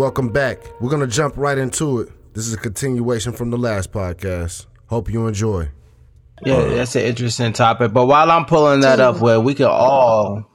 welcome back. We're going to jump right into it. This is a continuation from the last podcast. Hope you enjoy. Yeah, that's an interesting topic. But while I'm pulling that up, well, we could all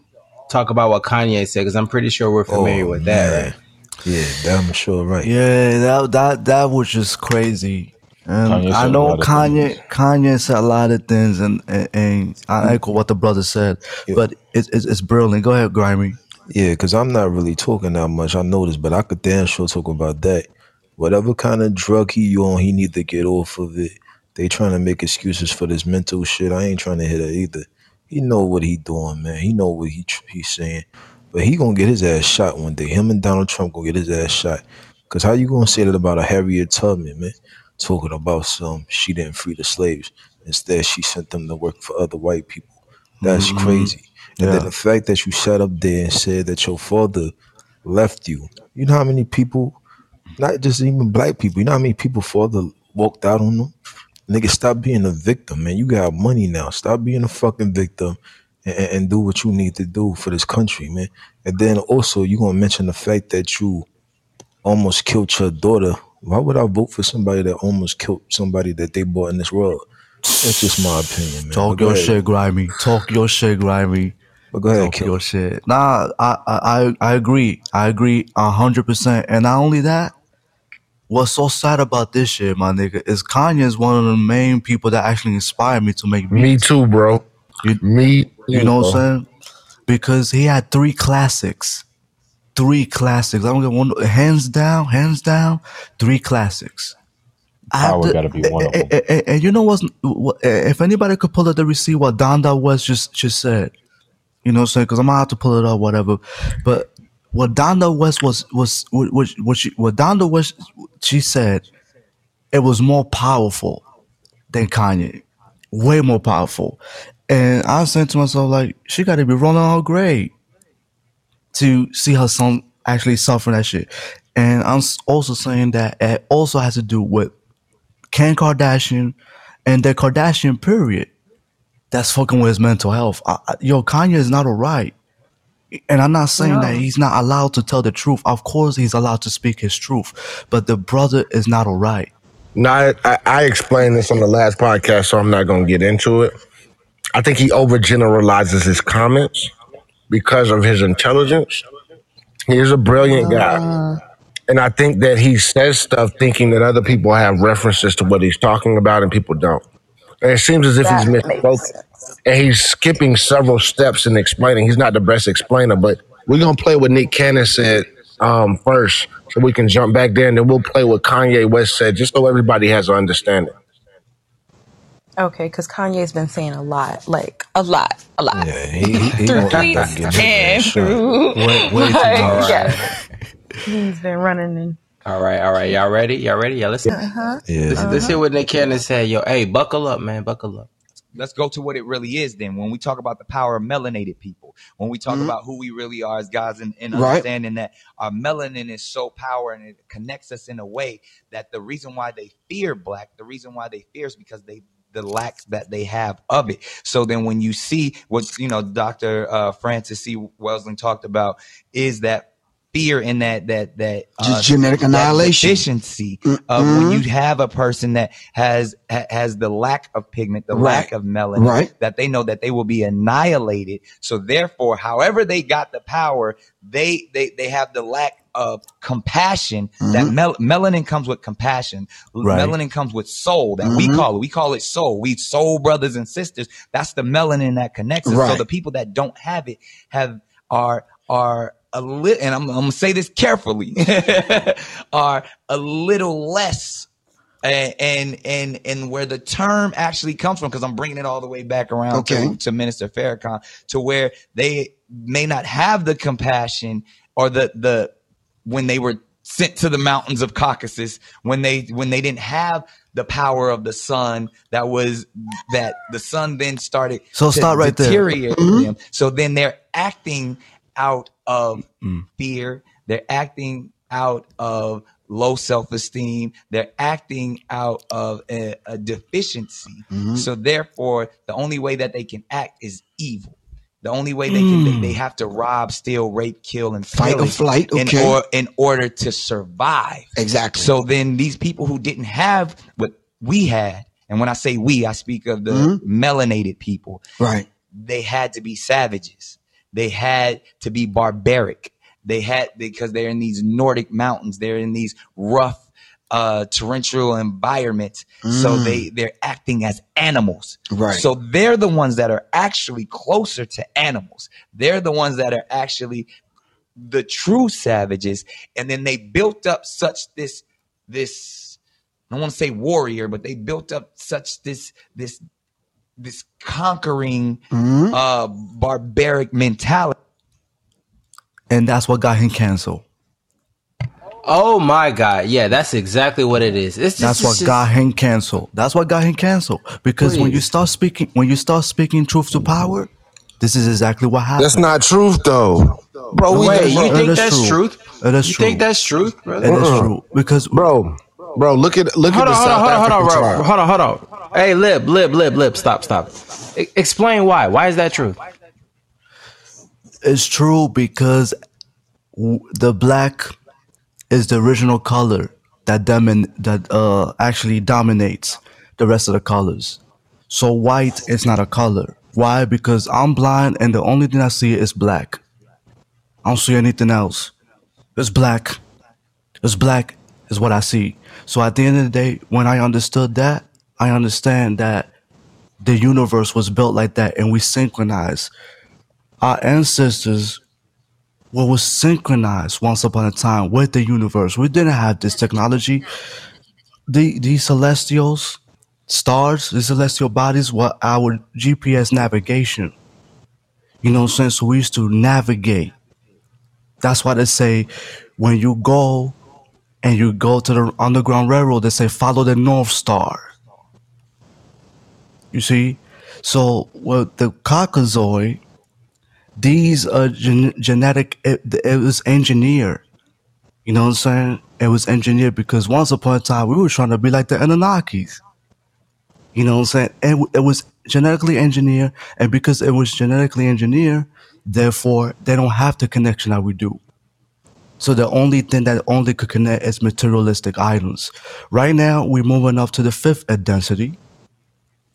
talk about what Kanye said because I'm pretty sure we're familiar Oh, with that. man. Right? Yeah, damn sure right. Yeah, that that that was just crazy. And I know Kanye. Kanye said a lot of things, and and, and I echo what the brother said. Yeah. But it's, it's it's brilliant. Go ahead, Grimy. Yeah, because I'm not really talking that much. I noticed, but I could damn sure talk about that. Whatever kind of drug he on, he need to get off of it. They trying to make excuses for this mental shit. I ain't trying to hit it either. He know what he doing, man. He know what he he's saying. But he gonna get his ass shot one day. Him and Donald Trump gonna get his ass shot. Cause how you gonna say that about a Harriet Tubman, man? Talking about some she didn't free the slaves. Instead, she sent them to work for other white people. That's Mhm. crazy. And Yeah. then the fact that you sat up there and said that your father left you. You know how many people, not just even black people, you know how many people father walked out on them? Nigga, stop being a victim, man. You got money now. Stop being a fucking victim and, and- do what you need to do for this country, man. And then also, you going to mention the fact that you almost killed your daughter. Why would I vote for somebody that almost killed somebody that they bought in this world? That's just my opinion, man. Talk But go your shit, Grimy. Talk your shit, Grimy. But go ahead, Talk kill. your shit. Nah, I I I I agree. I agree a hundred percent. And not only that, what's so sad about this shit, my nigga, is Kanye is one of the main people that actually inspired me to make Me too, bro. You- Me, You too, know what. I'm saying? Because he had three classics. Three classics. I'm gonna one hands down, hands down, three classics. I have Power gotta be one of and, and- and- and you know what's what, if anybody could pull up the receipt what Donda West just just said, you know what I'm saying? Because I'm gonna have to pull it up, whatever. But what Donda West was was what what she, what Donda West she said, it was more powerful than Kanye, way more powerful. And I was saying to myself, like, she got to be rolling her grave to see her son actually suffering that shit. And I'm also saying that it also has to do with Kim Kardashian and the Kardashian period. That's fucking with his mental health. I, I- yo, Kanye is not alright. And I'm not saying that he's not allowed to tell the truth. Of course, he's allowed to speak his truth, but the brother is not alright. No, I, I, I explained this on the last podcast, so I'm not going to get into it. I think he overgeneralizes his comments because of his intelligence. He is a brilliant guy. Ah. And I think that he says stuff thinking that other people have references to what he's talking about and people don't. And it seems as if he's That makes misspoken. And he's skipping several steps in explaining. He's not the best explainer, but we're going to play what Nick Cannon said um, first so we can jump back there and then we'll play what Kanye West said just so everybody has an understanding. Okay, because Kanye's been saying a lot, like a lot, a lot. Yeah, he, he, he through gonna end up tweets and through. Way- way like, much. yeah. He's been running in. All right, all right. Y'all ready? Y'all ready? Y'all listen. Uh-huh. Yeah. This, this here what Nick Cannon said. Yo, hey, buckle up, man. Buckle up. let's go to what it really is then when we talk about the power of melanated people when we talk about who we really are as guys and, and Right. understanding that our melanin is so power and it connects us in a way that the reason why they fear black the reason why they fear is because they the lack that they have of it so then when you see what you know dr uh, Frances Cress Welsing talked about is that fear and that that that uh, Just genetic that annihilation. deficiency of when Mhm. you have a person that has ha- has the lack of pigment, the Right. lack of melanin, Right. that they know that they will be annihilated. So therefore, however they got the power, they they they have the lack of compassion. That mel- melanin comes with compassion. Right. Melanin comes with soul. That we Mhm. call it. We call it soul. We soul brothers and sisters. That's the melanin that connects us. So the people that don't have it have are are a little, and I'm, I'm gonna say this carefully, are a little less and and and, where the term actually comes from because i'm bringing it all the way back around Okay. to, to minister Farrakhan, to where they may not have the compassion or the the when they were sent to the mountains of caucasus when they when they didn't have the power of the sun that was that the sun then started So stop right there. Mhm. them so then they're acting out of Mm. fear they're acting out of low self-esteem they're acting out of a, a deficiency Mhm. so therefore the only way that they can act is evil The only way they can they, they have to rob, steal, rape, kill, and Fight or flight, in, or, in order to survive. Exactly. So then these people who didn't have what we had, and when I say we, I speak of the Mm-hmm. melanated people. right. They had to be savages. They had to be barbaric. They had because they're in these Nordic mountains. They're in these rough, uh, torrential environments. So they they're acting as animals. Mm. Right. So they're the ones that are actually closer to animals. They're the ones that are actually the true savages. And then they built up such this this I don't want to say warrior, but they built up such this this this conquering uh barbaric mentality. and that's what got him canceled. Oh my god, yeah, that's exactly what it is. It's just, That's it's what just- got him canceled. That's what got him canceled. Because when you start speaking, when you start speaking truth to power, this is exactly what happened. That's not truth, though, bro. We, Wait, you It think that's true. truth? It is you true. think that's truth, brother? It is Uh-uh. true because bro, bro, look at look Hold at on, the hold on, South hold on, hold on, bro. hold on, hold on. Hey, lip, lip, lip, lip. Stop, stop. E- explain why. Why is that true? it's true because w- the black is the original color that domin- that uh actually dominates the rest of the colors. So white is not a color. Why? Because I'm blind and the only thing I see is black. I don't see anything else. It's black. It's black is what I see. So at the end of the day, when I understood that, I understand that the universe was built like that and we synchronize our ancestors what was synchronized once upon a time with the universe. We didn't have this technology. The these celestials, stars, the celestial bodies were our GPS navigation. You know what I'm saying? So we used to navigate. That's why they say when you go and you go to the Underground Railroad, they say follow the North Star. You see? So with the Caucasoid, these are gen- genetic it, it was engineered. You know what i'm saying? It was engineered because once upon a time we were trying to be like the anunnakis. You know what i'm saying? It, it was genetically engineered and because it was genetically engineered therefore they don't have the connection that we do so the only thing that only could connect is materialistic items right now we're moving up to the fifth density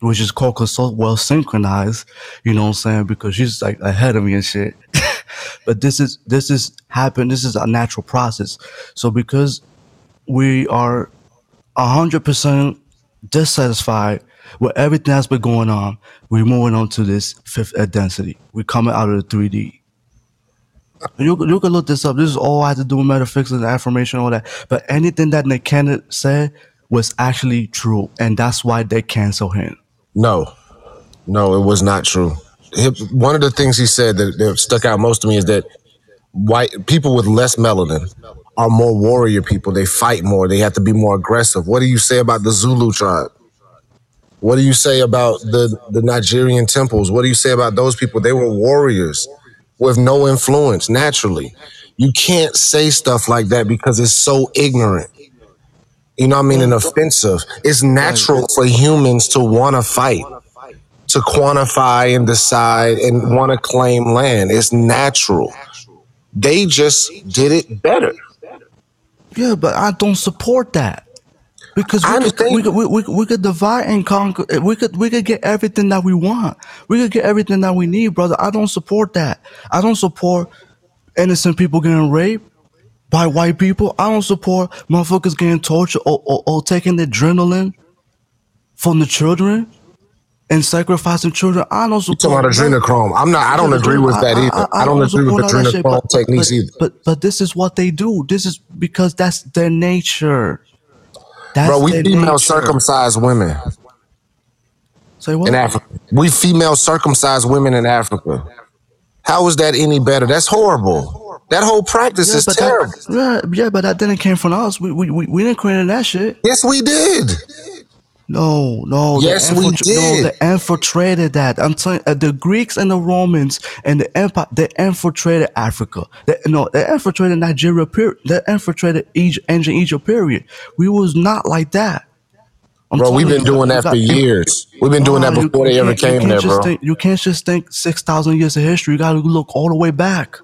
which is Coco so well synchronized, you know what I'm saying? Because she's like ahead of me and shit. but this is this is happen. This is a natural process. So because we are hundred percent dissatisfied with everything that's been going on, we're moving on to this fifth density. We're coming out of the 3D. You, you can look this up. This is all I had to do with metaphysics and affirmation, all that. But anything that Nick Cannon said was actually true, and that's why they cancel him. No, no, it was not true. One of the things he said that, that stuck out most to me is that white people with less melanin are more warrior people. They fight more. They have to be more aggressive. What do you say about the Zulu tribe? What do you say about the, the Nigerian temples? What do you say about those people? They were warriors with no influence naturally. You can't say stuff like that because it's so ignorant. You know what I mean? And offensive. It's natural for humans to want to fight, to quantify and decide and want to claim land. It's natural. They just did it better. Yeah, but I don't support that because we could, we, could, we, we, we could divide and conquer. Eh, we could we could get everything that we want. We could get everything that we need, brother. I don't support that. I don't support innocent people getting raped by white people. I don't support motherfuckers getting tortured or, or, or taking adrenaline from the children and sacrificing children. I don't support Talking about adrenochrome. I'm not. I don't agree with that either. I, don't agree with all shit, adrenochrome but- techniques but, either. But but this is what they do. This is because that's their nature. That's Bro, we female nature. circumcised women Say what? in Africa. We female circumcised women in Africa. How is that any better? That's horrible. That whole practice is terrible. that, yeah, yeah, but that didn't came from us. We we we, we didn't create that shit. yes, we did. No, no. Yes, we did. No, they infiltrated that. I'm telling uh, the Greeks and the Romans and the empire. They infiltrated Africa. They, no, they infiltrated Nigeria. Period. They infiltrated Egypt, ancient Egypt. Period. We was not like that. I'm Bro, we've been you, doing that got- for years. We've been doing that before you they ever came there, bro. Think, you can't just think six thousand years of history. You got to look all the way back.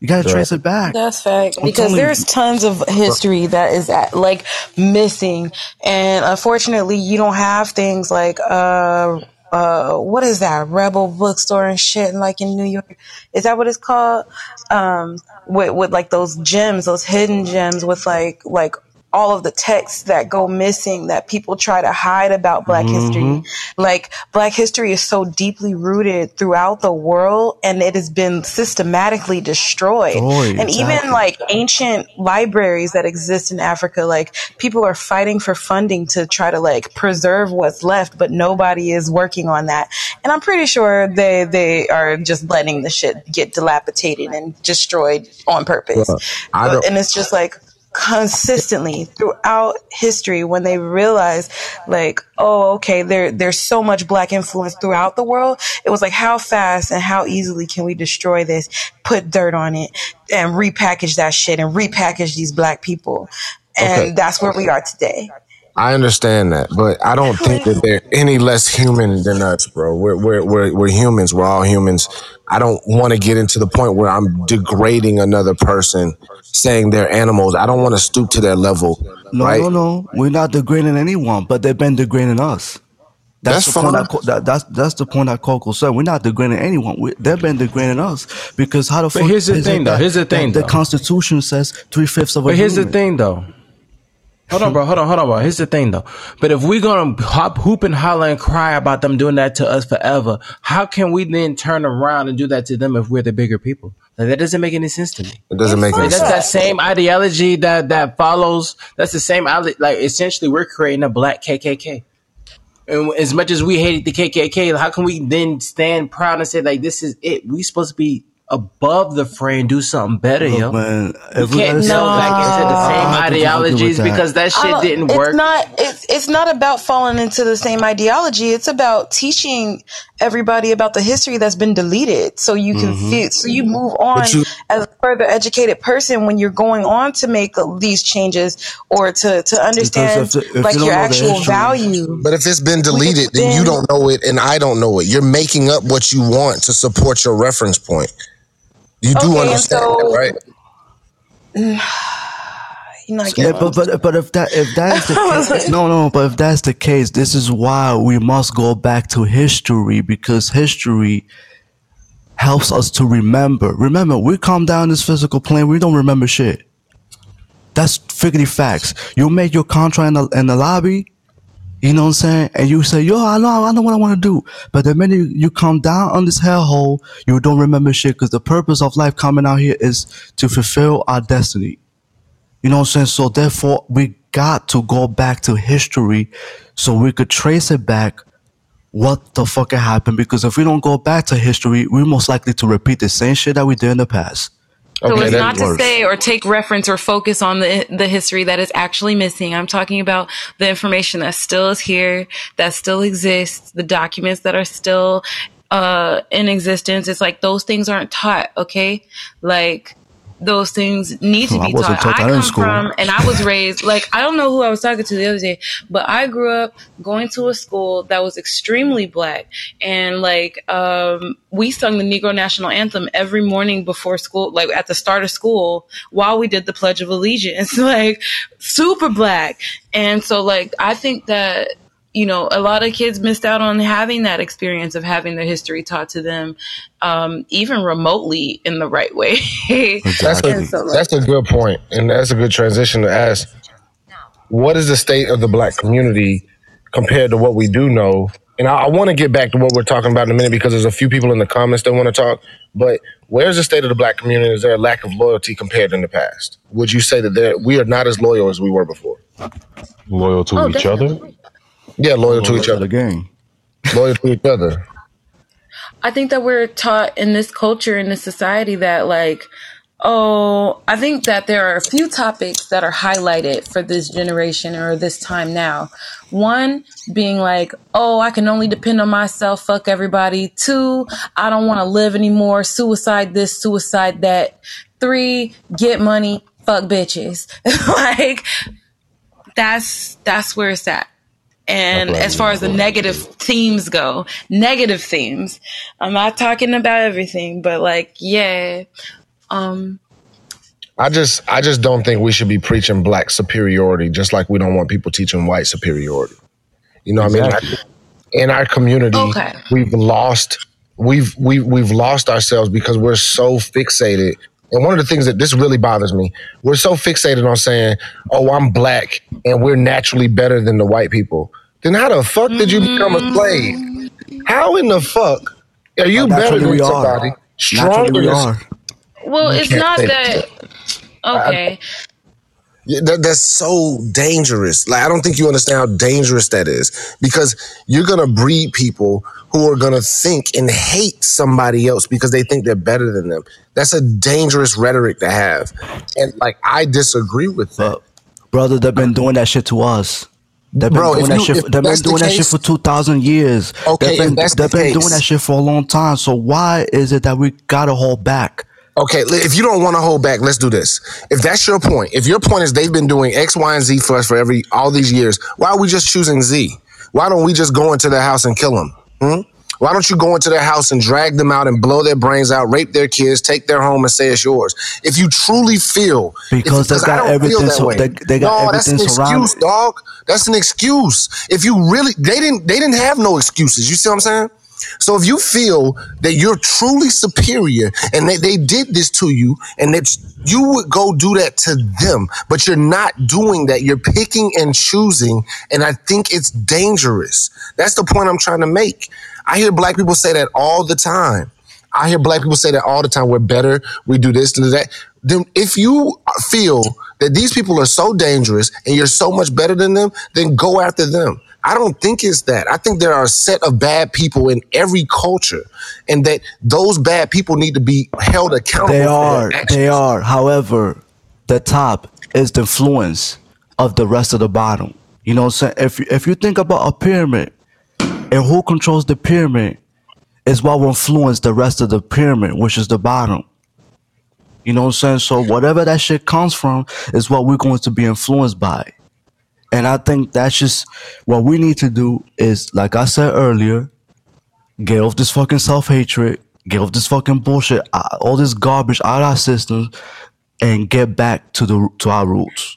You got to trace it back. That's fact. I'm Because there's you. tons of history that is at, like missing, and unfortunately, you don't have things like uh uh what is that Rebel bookstore and shit like in New York. Is that what it's called? Um, with with like those gems, those hidden gems with like like all of the texts that go missing that people try to hide about black mm-hmm. history. Like black history is so deeply rooted throughout the world and it has been systematically destroyed. Destroyed, and even like ancient libraries that exist in Africa, like people are fighting for funding to try to like preserve what's left, but nobody is working on that. And I'm pretty sure they they are just letting the shit get dilapidated and destroyed on purpose. Well, But- and it's just like consistently throughout history when they realized like oh okay there there's so much black influence throughout the world. It was like how fast and how easily can we destroy this put dirt on it and repackage that shit and repackage these black people? And Okay. that's where we are today I understand that, but I don't think that they're any less human than us, bro. We're we're we're, we're humans. We're all humans. I don't want to get into the point where I'm degrading another person, saying they're animals. I don't want to stoop to their level, No, right? no, no. We're not degrading anyone, but they've been degrading us. That's, That's the point. fine. That, Co- that, that's that's the point that Coco said. We're not degrading anyone. We, they've been degrading us because how the fuck? here's the thing, though. Here's the thing, The though. Constitution says three fifths of a But here's the thing, though. Hold on, bro. Hold on, hold on, bro. Here's the thing, though. But if we're gonna hop, hoop, and holler and cry about them doing that to us forever, how can we then turn around and do that to them if we're the bigger people? Like, that doesn't make any sense to me. It doesn't make any Like, that's sense. that same ideology that that follows. That's the same like essentially we're creating a black KKK. And as much as we hated the KKK, how can we then stand proud and say like this is it? We supposed to be above the fray and do something better, yo. Look, man, We if we can't gotta go back into the same have to disagree with ideologies that. because that shit don't- didn't it's work. not it's it's not about falling into the same ideology. It's about teaching everybody about the history that's been deleted, so you can Mm-hmm. feel, so you move on you- as a further educated person when you're going on to make these changes or to to understand if if like you your actual value. But if it's been deleted, then you don't know it, and I don't know it. You're making up what you want to support your reference point. You do Okay, understand so- that, right? You're not Yeah, getting but but but if that if that is the case, no no, but if that's the case, this is why we must go back to history because history helps us to remember. Remember, we come down this physical plane, we don't remember shit. That's figgity facts. You make your contract in the, in the lobby, you know what I'm saying, and you say, "Yo, I know, I know what I want to do." But the minute you, you come down on this hellhole, you don't remember shit because the purpose of life coming out here is to fulfill our destiny. You know what I'm saying? So therefore, we got to go back to history so we could trace it back what the fuck happened. Because if we don't go back to history, we're most likely to repeat the same shit that we did in the past. So Okay, it's not to say or take reference or focus on the the history that is actually missing. I'm talking about the information that still is here, that still exists, the documents that are still uh in existence. It's like those things aren't taught, okay? Like those things need to Well, I be wasn't taught. I come from and I was raised like I don't know who I was talking to the other day, but I grew up going to a school that was extremely black and like um we sung the Negro National Anthem every morning before school, like at the start of school while we did the Pledge of Allegiance, like super black. And so like I think that you know, a lot of kids missed out on having that experience of having their history taught to them, um, even remotely in the right way. That's a, so, like- that's a good point, and that's a good transition to ask. What is the state of the black community compared to what we do know? And I, I want to get back to what we're talking about in a minute because there's a few people in the comments that want to talk. But where's the state of the black community? Is there a lack of loyalty compared in the past? Would you say that there, we are not as loyal as we were before? Loyal to Oh, each other? Yeah, loyal to each The other. game. Loyal to each other. I think that we're taught in this culture, in this society, that like, oh, I think that there are a few topics that are highlighted for this generation or this time now. One being like, oh, I can only depend on myself, fuck everybody. Two, I don't want to live anymore, suicide this, suicide that. Three, get money, fuck bitches. like, that's that's where it's at. And as far as the negative themes go, negative themes. I'm not talking about everything, but like, yeah. Um, I just I just don't think we should be preaching black superiority, just like we don't want people teaching white superiority. You know what I mean? In our community, Okay. we've lost we've we we've lost ourselves because we're so fixated. And one of the things that this really bothers me, we're so fixated on saying, "Oh, I'm black and we're naturally better than the white people." Then how the fuck did you become a mm-hmm. slave? How in the fuck are you But better than we are. somebody? Naturally, Stronger we are. well, You it's can't not say that. Okay. Yeah, that, that's so dangerous. Like I don't think you understand how dangerous that is because you're gonna breed people who are gonna think and hate somebody else because they think they're better than them. That's a dangerous rhetoric to have, and like I disagree with that. Brother, they've been doing that shit to us. They've been Bro, doing that you- shit. They've been doing that shit for two thousand years. Okay, they've been, that's the they've been doing that shit for a long time. So why is it that we gotta hold back? Okay, if you don't want to hold back, let's do this. If that's your point, if your point is they've been doing X, Y, and Z for us for every all these years, why are we just choosing Z? Why don't we just go into their house and kill them? Hmm? Why don't you go into their house and drag them out and blow their brains out, rape their kids, take their home and say it's yours? If you truly feel Because they got everything so- they- they got no, that's an surrounded. excuse, dog. That's an excuse. If you really, they didn't, they didn't have no excuses. You see what I'm saying? So if you feel that you're truly superior and they, they did this to you and that you would go do that to them, but you're not doing that. You're picking and choosing. And I think it's dangerous. That's the point I'm trying to make. I hear black people say that all the time. I hear black people say that all the time. We're better. We do this and that. Then if you feel that these people are so dangerous and you're so much better than them, then go after them. I don't think it's that. I think there are a set of bad people in every culture, and that those bad people need to be held accountable. They are. They are. However, the top is the influence of the rest of the bottom. You know what I'm saying? If you, if you think about a pyramid and who controls the pyramid is what will influence the rest of the pyramid, which is the bottom. You know what I'm saying? So whatever that shit comes from is what we're going to be influenced by. And I think that's just what we need to do is, like I said earlier, get off this fucking self hatred, get off this fucking bullshit, uh, all this garbage out of our systems, and get back to the to our roots.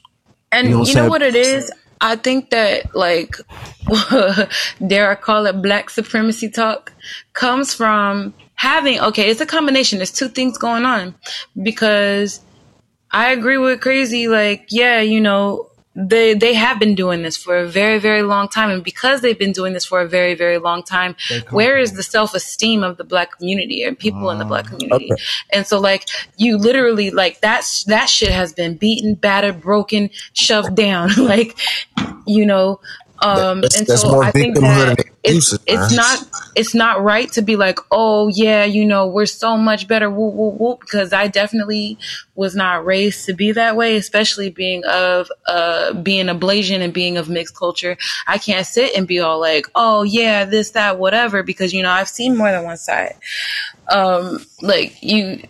And You know you, what I'm know what it is? I think that like dare I call it black supremacy talk comes from having okay, it's a combination. There's two things going on. Because I agree with crazy, like, yeah, you know, they they have been doing this for a very, very long time. And because they've been doing this for a very, very long time, where is the self esteem of the black community and people in the black ah, community? And so like you literally like that's that shit has been beaten, battered, broken, shoved down. like, you know, um That's- and that's so more I think that it's, it's not it's not right to be like, oh yeah, you know, we're so much better, whoop whoop whoop, because I definitely was not raised to be that way, especially being of uh being a Blasian and being of mixed culture. I can't sit and be all like, oh yeah, this, that, whatever, because you know, I've seen more than one side. Um, like you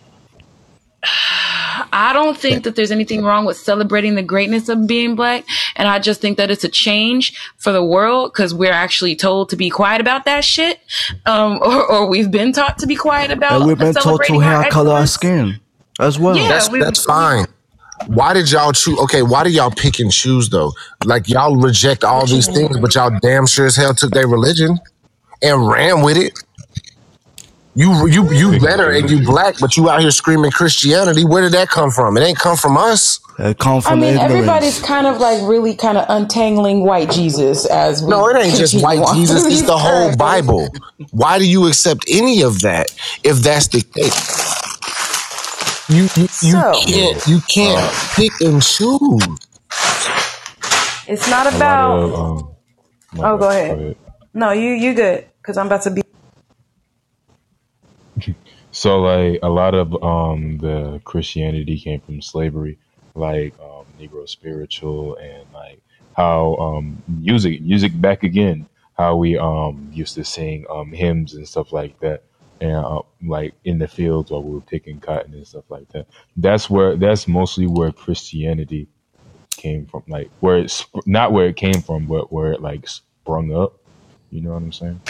I don't think that there's anything wrong with celebrating the greatness of being black. And I just think that it's a change for the world because we're actually told to be quiet about that shit. Um, or, or we've been taught to be quiet about it. And we've been told to celebrating our hair color our skin as well. Yeah. That's that's fine. Why did y'all choose? Okay, why do y'all pick and choose though? Like y'all reject all these things, but y'all damn sure as hell took their religion and ran with it. You you you better and you black, but you out here screaming Christianity. Where did that come from? It ain't come from us. It come from I mean, ignorance. everybody's kind of like really kind of untangling white Jesus as we No, it ain't just white Jesus. It's the whole. Bible. Why do you accept any of that if that's the case? You you, you So- can't you can't pick and choose. It's not about. of, um, my Oh, bad. go ahead. No, you you good because I'm about to be. So like a lot of um the Christianity came from slavery, like um Negro spiritual and like how um music music back again, how we um used to sing um hymns and stuff like that. And uh, like in the fields while we were picking cotton and stuff like that. That's where that's mostly where Christianity came from. Like where it's not where it came from, but where it like s- brung up. You know what I'm saying?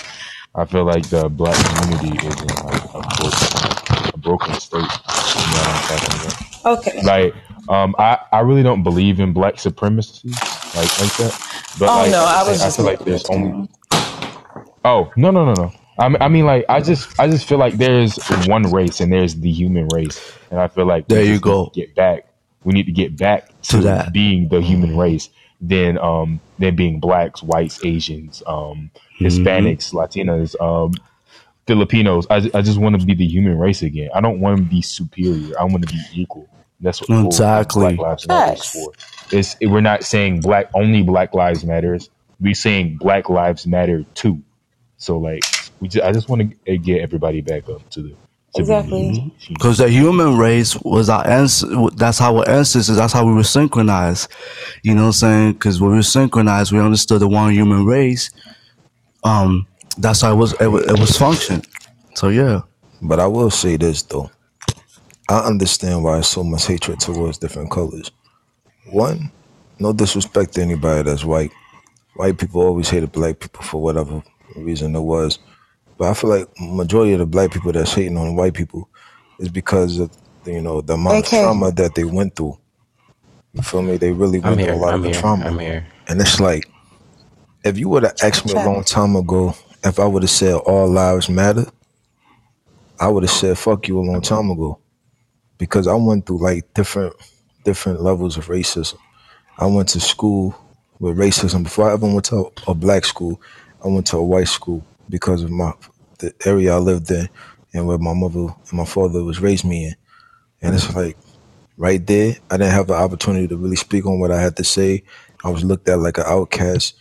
I feel like the black community is in like a broken, a broken state. You know what I'm talking about? Okay. Like, um, I, I really don't believe in black supremacy like like that. But Oh, like, no, I was I just feel like there's only. Oh no no no no! I mean, I mean like I just I just feel like there's one race and there's the human race, and I feel like we There you go. Get back. We need to get back To to, that. being the human race than um than being blacks, whites, Asians, um Mm-hmm. Hispanics, Latinas, um Filipinos. I, I just want to be the human race again. I don't want to be superior. I want to be equal. That's what Exactly. Black Lives Matter is for. It's we're not saying black only Black Lives Matters. We're saying Black Lives Matter too. So like we just, I just want to get everybody back up to the Exactly. Because the human race was our ancestors. That's how our ancestors. That's how we were synchronized. You know what I'm saying? Because when we were synchronized, we understood the one human race. Um, that's how it was. It, was- it was function. So yeah. But I will say this though. I understand why so much hatred towards different colors. One, no disrespect to anybody that's white. White people always hated black people for whatever reason it was. But I feel like majority of the black people that's hating on white people is because of you know the amount of trauma that they went through. You feel me? They really I'm went here. through a lot I'm of the here. trauma. I'm here. And it's like, if you would have asked me a long time ago if I would have said all lives matter, I would have said fuck you a long time ago. Because I went through like different different levels of racism. I went to school with racism before I ever went to a, a black school. I went to a white school because of my the area I lived in and where my mother and my father was raised me in. And it's like right there, I didn't have the opportunity to really speak on what I had to say. I was looked at like an outcast,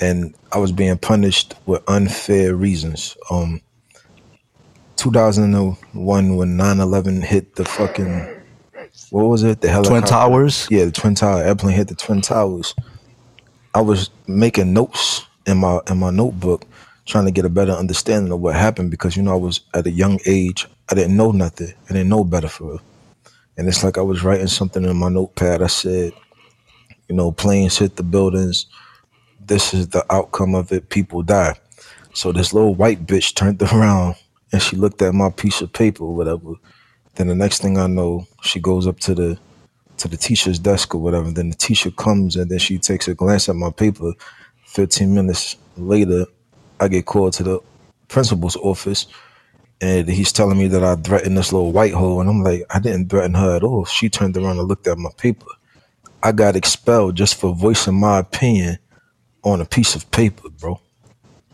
and I was being punished with unfair reasons. Um, 2001 when 9/11 hit the fucking what was it? The hell Twin. Towers. Yeah, the Twin Tower airplane hit the Twin Towers. I was making notes in my in my notebook, trying to get a better understanding of what happened because you know I was at a young age. I didn't know nothing. I didn't know better for real. And it's like I was writing something in my notepad. I said, you know, planes hit the buildings. This is the outcome of it. People die. So this little white bitch turned around and she looked at my piece of paper or whatever. Then the next thing I know, she goes up to the to the teacher's desk or whatever. Then the teacher comes and then she takes a glance at my paper. Fifteen minutes later, I get called to the principal's office and he's telling me that I threatened this little white hoe, and I'm like, I didn't threaten her at all. She turned around and looked at my paper. I got expelled just for voicing my opinion on a piece of paper, bro.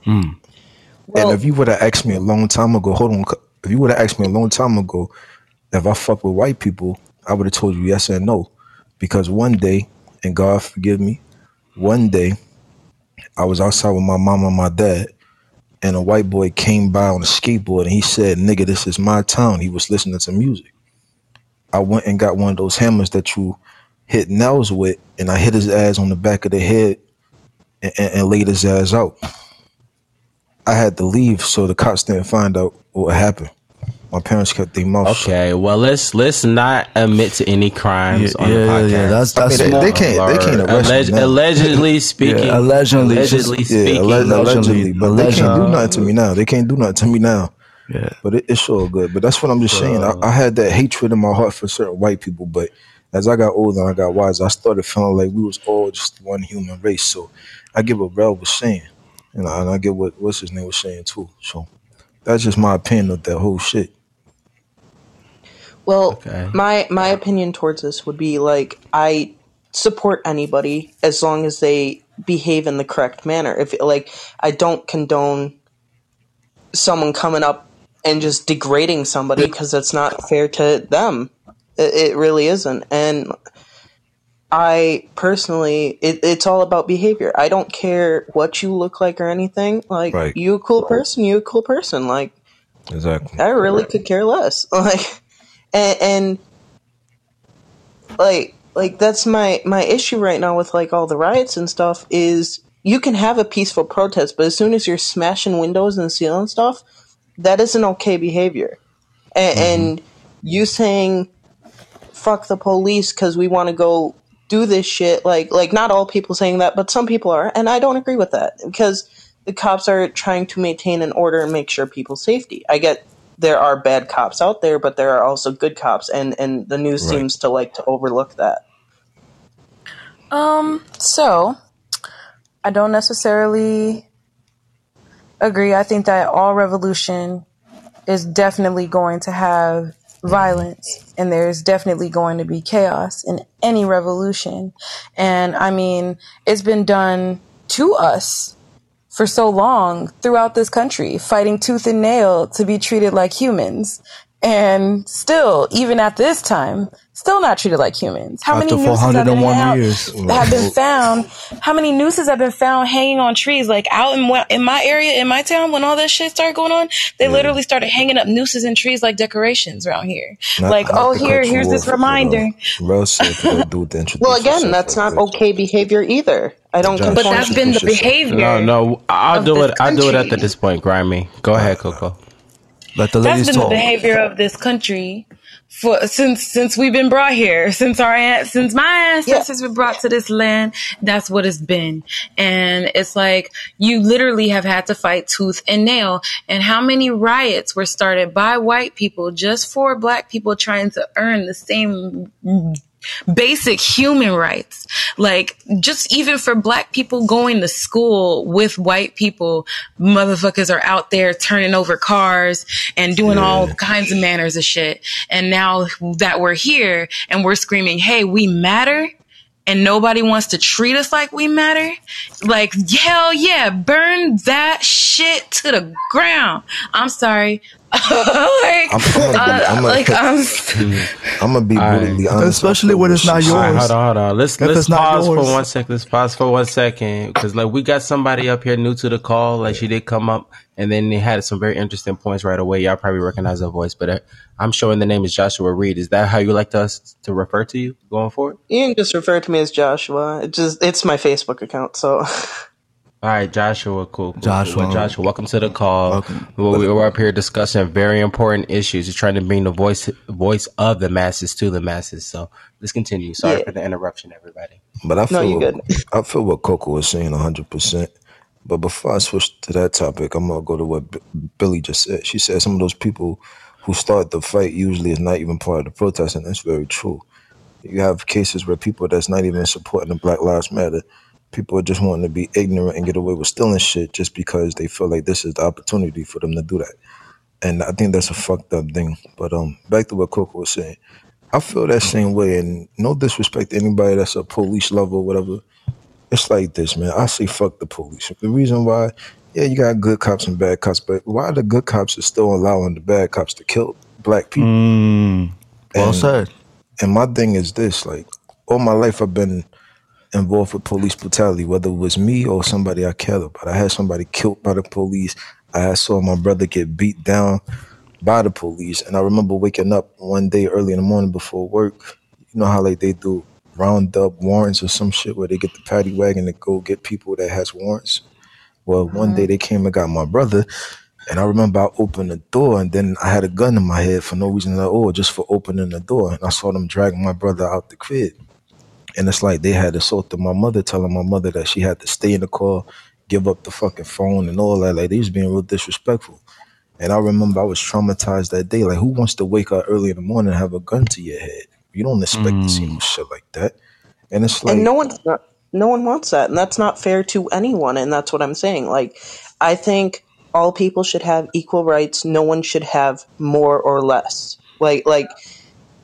Hmm. Well, and if you would have asked me a long time ago, hold on, if you would have asked me a long time ago if I fuck with white people, I would have told you yes and no. Because one day, and God forgive me, one day I was outside with my mom and my dad, and a white boy came by on a skateboard and he said, Nigga, this is my town. He was listening to music. I went and got one of those hammers that you hit nails with, and I hit his ass on the back of the head and, and, and laid his ass out. I had to leave so the cops didn't find out what happened. My parents kept their mouth shut. Okay, well let's let's not admit to any crimes Yeah, on the yeah, podcast. yeah, that's- I mean, they, they can't. They can't arrest Alleg- me allegedly speaking. Yeah, allegedly. Allegedly Just- Yeah, speaking. alleg- allegedly, Allegedly. but they can't do nothing to me now. They can't do nothing to me now. Yeah. But it, it's all good. But that's what I'm just saying. I, I had that hatred in my heart for certain white people, but as I got older and I got wiser, I started feeling like we was all just one human race. So I get what Rel was saying, and I, and I get what what's his name was saying too. So that's just my opinion of that whole shit. Well, Okay. my my opinion towards this would be like I support anybody as long as they behave in the correct manner. If like I don't condone someone coming up and just degrading somebody because that's not fair to them. It, it really isn't. And I personally, it, it's all about behavior. I don't care what you look like or anything. Like Right. you a cool person, you a cool person. Like Exactly. I really could care less. Like, and, and like, like that's my my issue right now with like all the riots and stuff is you can have a peaceful protest, but as soon as you're smashing windows and stealing stuff, that isn't okay behavior. And, mm-hmm. and you saying "fuck the police" because we want to go do this shit. Like like not all people saying that, but some people are, and I don't agree with that because the cops are trying to maintain an order and make sure people's safety. I get there are bad cops out there, but there are also good cops, and and the news Right. seems to like to overlook that. Um, so I don't necessarily agree. I think that all revolution is definitely going to have violence and there's definitely going to be chaos in any revolution. And I mean, it's been done to us for so long throughout this country, fighting tooth and nail to be treated like humans. And still, even at this time, still not treated like humans. How After many nooses have been, 401 hang- years. have been found? How many nooses have been found hanging on trees? Like out in in my area, in my town, when all that shit started going on, they literally started hanging up nooses in trees like decorations around here. Not- like, not oh, here, here's this off, but, reminder. Rel said to that dude to Well, again, that's not okay behavior either. I don't Josh, But that's been the behavior. No, no, I'll do this it. I'll do it country. after this point, Grimy. Go ahead, Coco. Let the That's ladies been the behavior of this country for since since we've been brought here, since our an- since my ancestors were brought to this land. That's what it's been, and it's like you literally have had to fight tooth and nail. And how many riots were started by white people just for black people trying to earn the same basic human rights. Like just even for black people going to school with white people, motherfuckers are out there turning over cars and doing all kinds of manners of shit. And now that we're here and we're screaming, Hey, we matter. And nobody wants to treat us like we matter. Like, hell yeah, burn that shit to the ground. I'm sorry. like, I'm, I'm gonna, be- uh, I'm gonna, like, I'm, I'm gonna be All right. brutally honest. Especially when it's not All right, yours. hold on, hold on. Let's If let's it's not pause for yours. one second. Let's pause for one second because like we got somebody up here new to the call. Like she did come up and then they had some very interesting points right away. Y'all probably recognize her voice, but uh, I'm showing the name is Joshua Reed. Is that how you like us to refer to you going forward? You can just refer to me as Joshua. It just it's my Facebook account, so All right, Joshua, cool. cool, Joshua. cool. Joshua, welcome to the call. Welcome. We- we're up here discussing very important issues. We're trying to bring the voice voice of the masses to the masses. So let's continue. Sorry Yeah. for the interruption, everybody. But I No, feel you good. I feel what Coco was saying 100. percent But before I switch to that topic, I'm gonna go to what B- Billy just said. She said some of those people who start the fight usually is not even part of the protest, and that's very true. You have cases where people that's not even supporting the Black Lives Matter, people are just wanting to be ignorant and get away with stealing shit just because they feel like this is the opportunity for them to do that. And I think that's a fucked up thing. But um, back to what Coco was saying. I feel that same way, and no disrespect to anybody that's a police lover or whatever. It's like this, man. I say fuck the police. The reason why, yeah, you got good cops and bad cops, but why the good cops are still allowing the bad cops to kill black people? Mm, well And- said. And my thing is this: like, all my life I've been involved with police brutality, whether it was me or somebody I cared about. I had somebody killed by the police. I saw my brother get beat down by the police, and I remember waking up one day early in the morning before work. You know how like they do round up warrants or some shit where they get the paddy wagon to go get people that has warrants. Well, one day mm-hmm. they came and got my brother, and I remember I opened the door, and then I had a gun in my head for no reason at all, just for opening the door, and I saw them dragging my brother out the crib. And it's like they had to assaulted my mother, telling my mother that she had to stay in the car, give up the fucking phone and all that. Like they was being real disrespectful. And I remember I was traumatized that day. Like who wants to wake up early in the morning and have a gun to your head? You don't expect to see no mm. shit like that. And it's like and no one's not, no one wants that, and that's not fair to anyone. And that's what I'm saying. Like, I think all people should have equal rights. No one should have more or less. Like, like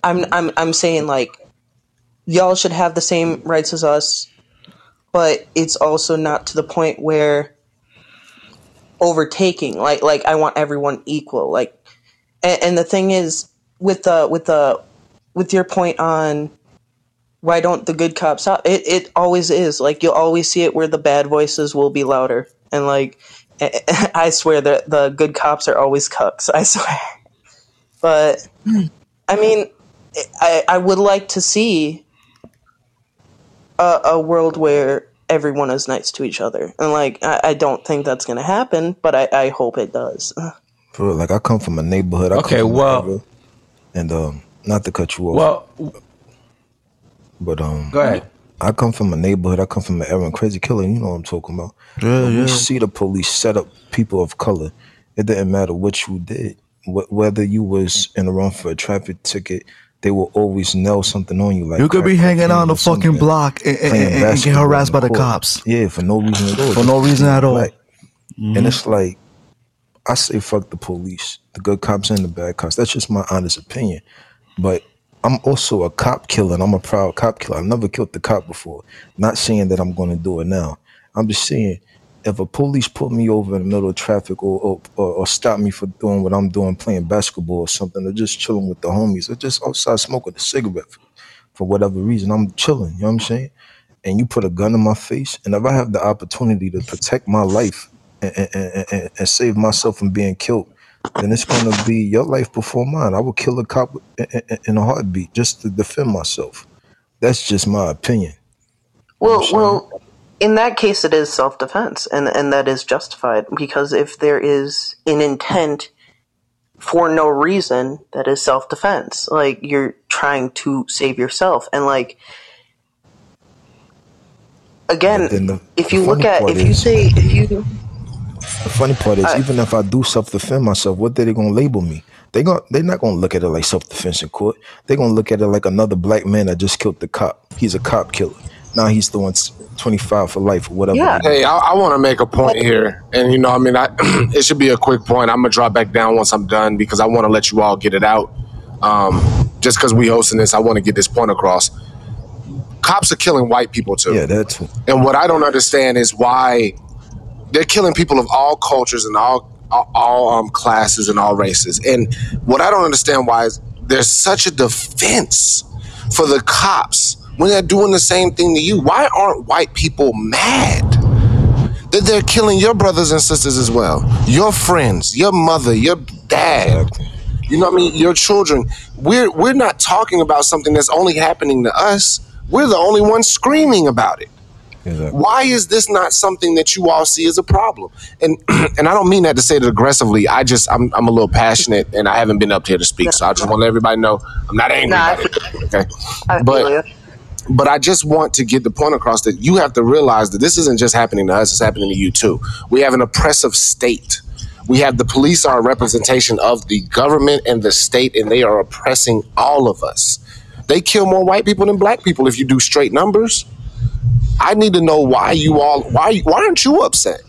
I'm I'm I'm saying like y'all should have the same rights as us, but it's also not to the point where overtaking. Like like I want everyone equal. Like, and, and the thing is with the with the with your point on why don't the good cops stop? It it always is. Like you'll always see it where the bad voices will be louder. And like I swear that the good cops are always cucks. I swear. But I mean, I I would like to see a, a world where everyone is nice to each other. And like I, I don't think that's gonna happen, but I, I hope it does. for real, like I come from a neighborhood. I come Okay, from well- wherever, and um, not to cut you off, Well, but um, go ahead. I come from a neighborhood. I come from an Aaron Crazy Killer. You know what I'm talking about. Yeah, When yeah. we see the police set up people of color, it didn't matter what you did. Wh- Whether you was in the run for a traffic ticket, they will always nail something on you. Like You could be hanging out on the fucking block and, and, and- and get harassed by the cops. Yeah, for no reason at all. For no reason at all. Black. Mhm. And it's like, I say fuck the police, the good cops and the bad cops. That's just my honest opinion. But I'm also a cop killer and I'm a proud cop killer. I've never killed the cop before. Not saying that I'm going to do it now. I'm just saying if a police put me over in the middle of traffic or, or, or, or stop me for doing what I'm doing, playing basketball or something, or just chilling with the homies, or just outside smoking a cigarette for, for whatever reason, I'm chilling. You know what I'm saying? And you put a gun in my face, and if I have the opportunity to protect my life and, and, and, and, save myself from being killed, then it's going to be your life before mine. I will kill a cop in, a heartbeat just to defend myself. That's just my opinion. Well, well, in that case, it is self defense, and and that is justified because if there is an intent for no reason, that is self defense. Like you're trying to save yourself, and like again, the- if you look at if you say if you The funny part is, Uh, even if I do self defend myself, what they gonna label me? They gon' they're not gonna look at it like self defense in court. They're gonna look at it like another black man that just killed the cop. He's a cop killer. Now he's doing twenty five for life or whatever. Yeah. Hey, I, I want to make a point here, and you know, I mean, I, it should be a quick point. I'm gonna drop back down once I'm done because I want to let you all get it out. Um, just because we hosting this, I want to get this point across. Cops are killing white people too. Yeah, that too. And what I don't understand is why they're killing people of all cultures and all all, all um, classes and all races. And what I don't understand why is there's such a defense for the cops when they're doing the same thing to you. Why aren't white people mad that they're killing your brothers and sisters as well, your friends, your mother, your dad? You know what I mean? Your children. We're we're not talking about something that's only happening to us. We're the only ones screaming about it Exactly. why is this not something that you all see as a problem? And and I don't mean that to say it aggressively. I just I'm I'm a little passionate and I haven't been up here to speak, so I just want to let everybody know I'm not angry. Nah, about it, okay, I feel but you. But I just want to get the point across that you have to realize that this isn't just happening to us; it's happening to you too. We have an oppressive state. We have the police are a representation of the government and the state, and they are oppressing all of us. They kill more white people than black people if you do straight numbers. I need to know why you all why why aren't you upset?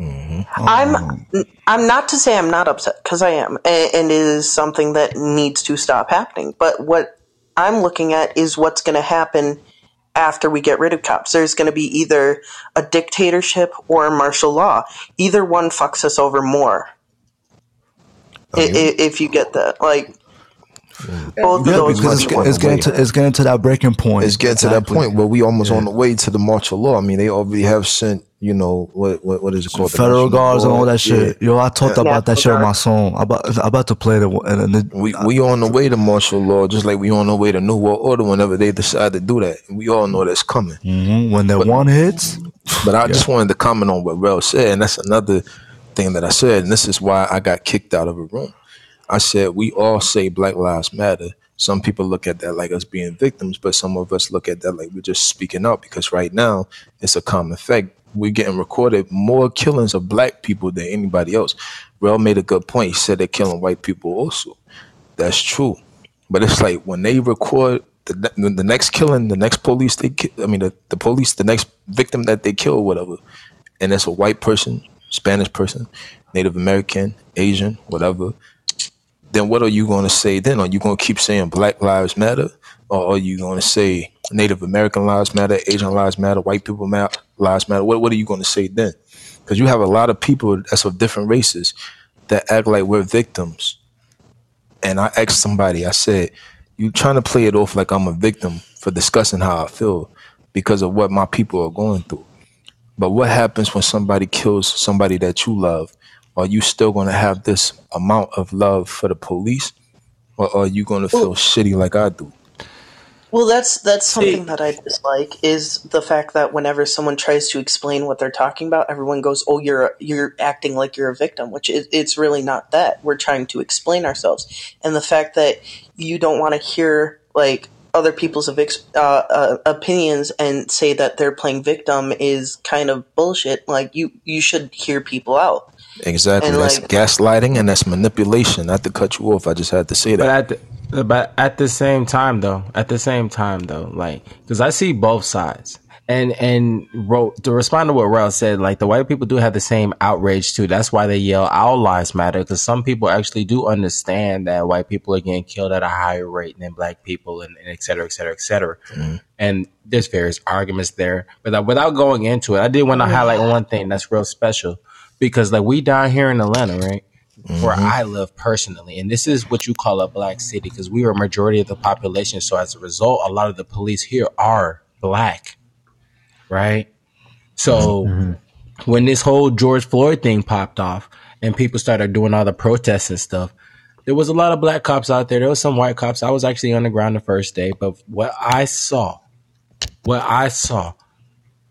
Mm-hmm. I'm I'm not to say I'm not upset because I am, and, and it is something that needs to stop happening. But what I'm looking at is what's going to happen after we get rid of cops. There's going to be either a dictatorship or a martial law. Either one fucks us over more. Oh, I- i- if you get that, like both of Yeah, because it's, it's getting to it's getting to that breaking point. It's getting to that point where we almost on the way to the martial law. I mean, they already have sent, you know, what what, what is it called? Federal National guards and all that shit. Yo, I talked Yeah. about that shit on my song. I'm about, I'm about to play the and, and the, We we on the way to martial law, just like we on the way to New World Order. Whenever they decide to do that, we all know that's coming. Mhm, when that one hits, But I just wanted to comment on what Rel said, and that's another thing that I said, and this is why I got kicked out of a room. I said we all say Black Lives Matter. Some people look at that like us being victims, but some of us look at that like we're just speaking out because right now it's a common fact. We're getting recorded more killings of black people than anybody else. Rel made a good point. He said they're killing white people also. That's true. But it's like when they record the, the next killing, the next police they I mean the, the police, the next victim that they kill, whatever, and it's a white person, Spanish person, Native American, Asian, whatever, then what are you going to say then? Are you going to keep saying Black Lives Matter? Or are you going to say Native American Lives Matter, Asian Lives Matter, White People Lives Matter? What, what are you going to say then? Because you have a lot of people that's of different races that act like we're victims. And I asked somebody, I said, you trying to play it off like I'm a victim for discussing how I feel because of what my people are going through. But what happens when somebody kills somebody that you love? Are you still going to have this amount of love for the police? Or are you going to feel shitty like I do? Well, that's that's something that I dislike is the fact that whenever someone tries to explain what they're talking about, everyone goes, "Oh, you're you're acting like you're a victim," which is it's really not that. We're trying to explain ourselves, and the fact that you don't want to hear like other people's evic- uh, uh, opinions and say that they're playing victim is kind of bullshit. Like you, you should hear people out. Exactly. And, that's like- gaslighting and that's manipulation. Not to cut you off, I just had to say that. But at the, but at the same time though, at the same time though, like because I see both sides. And and Ro, to respond to what Rel said, like the white people do have the same outrage too. That's why they yell "Our lives matter" because some people actually do understand that white people are getting killed at a higher rate than black people, and, and et cetera, et cetera, et cetera. And there's various arguments there. But uh, without going into it, I did want to highlight one thing that's real special because like we down here in Atlanta, right? where mm-hmm. I live personally. And this is what you call a black city because we are a majority of the population. So as a result, a lot of the police here are black, right? So mm-hmm. when this whole George Floyd thing popped off and people started doing all the protests and stuff, there was a lot of black cops out there. There was some white cops. I was actually on the ground the first day, but what I saw, what I saw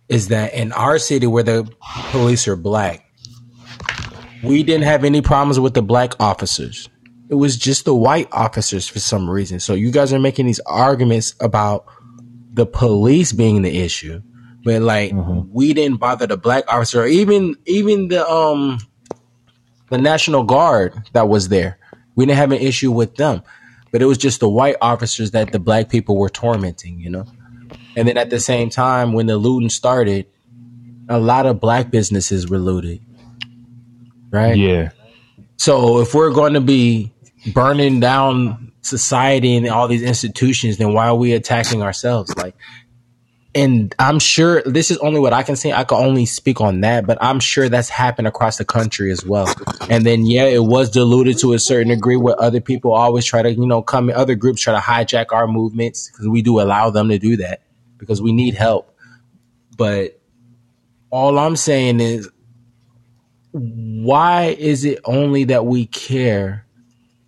is that in our city where the police are black, we didn't have any problems with the black officers. It was just the white officers for some reason. So you guys are making these arguments about the police being the issue, but like we didn't bother the black officer, or even even the um the National Guard that was there. We didn't have an issue with them, but it was just the white officers that the black people were tormenting, you know. And then at the same time, when the looting started, a lot of black businesses were looted right? Yeah. So if we're going to be burning down society and all these institutions, then why are we attacking ourselves? Like, and I'm sure this is only what I can say. I can only speak on that, but I'm sure that's happened across the country as well. And then, yeah, it was diluted to a certain degree where other people always try to, you know, come, in, other groups try to hijack our movements because we do allow them to do that because we need help. But all I'm saying is, why is it only that we care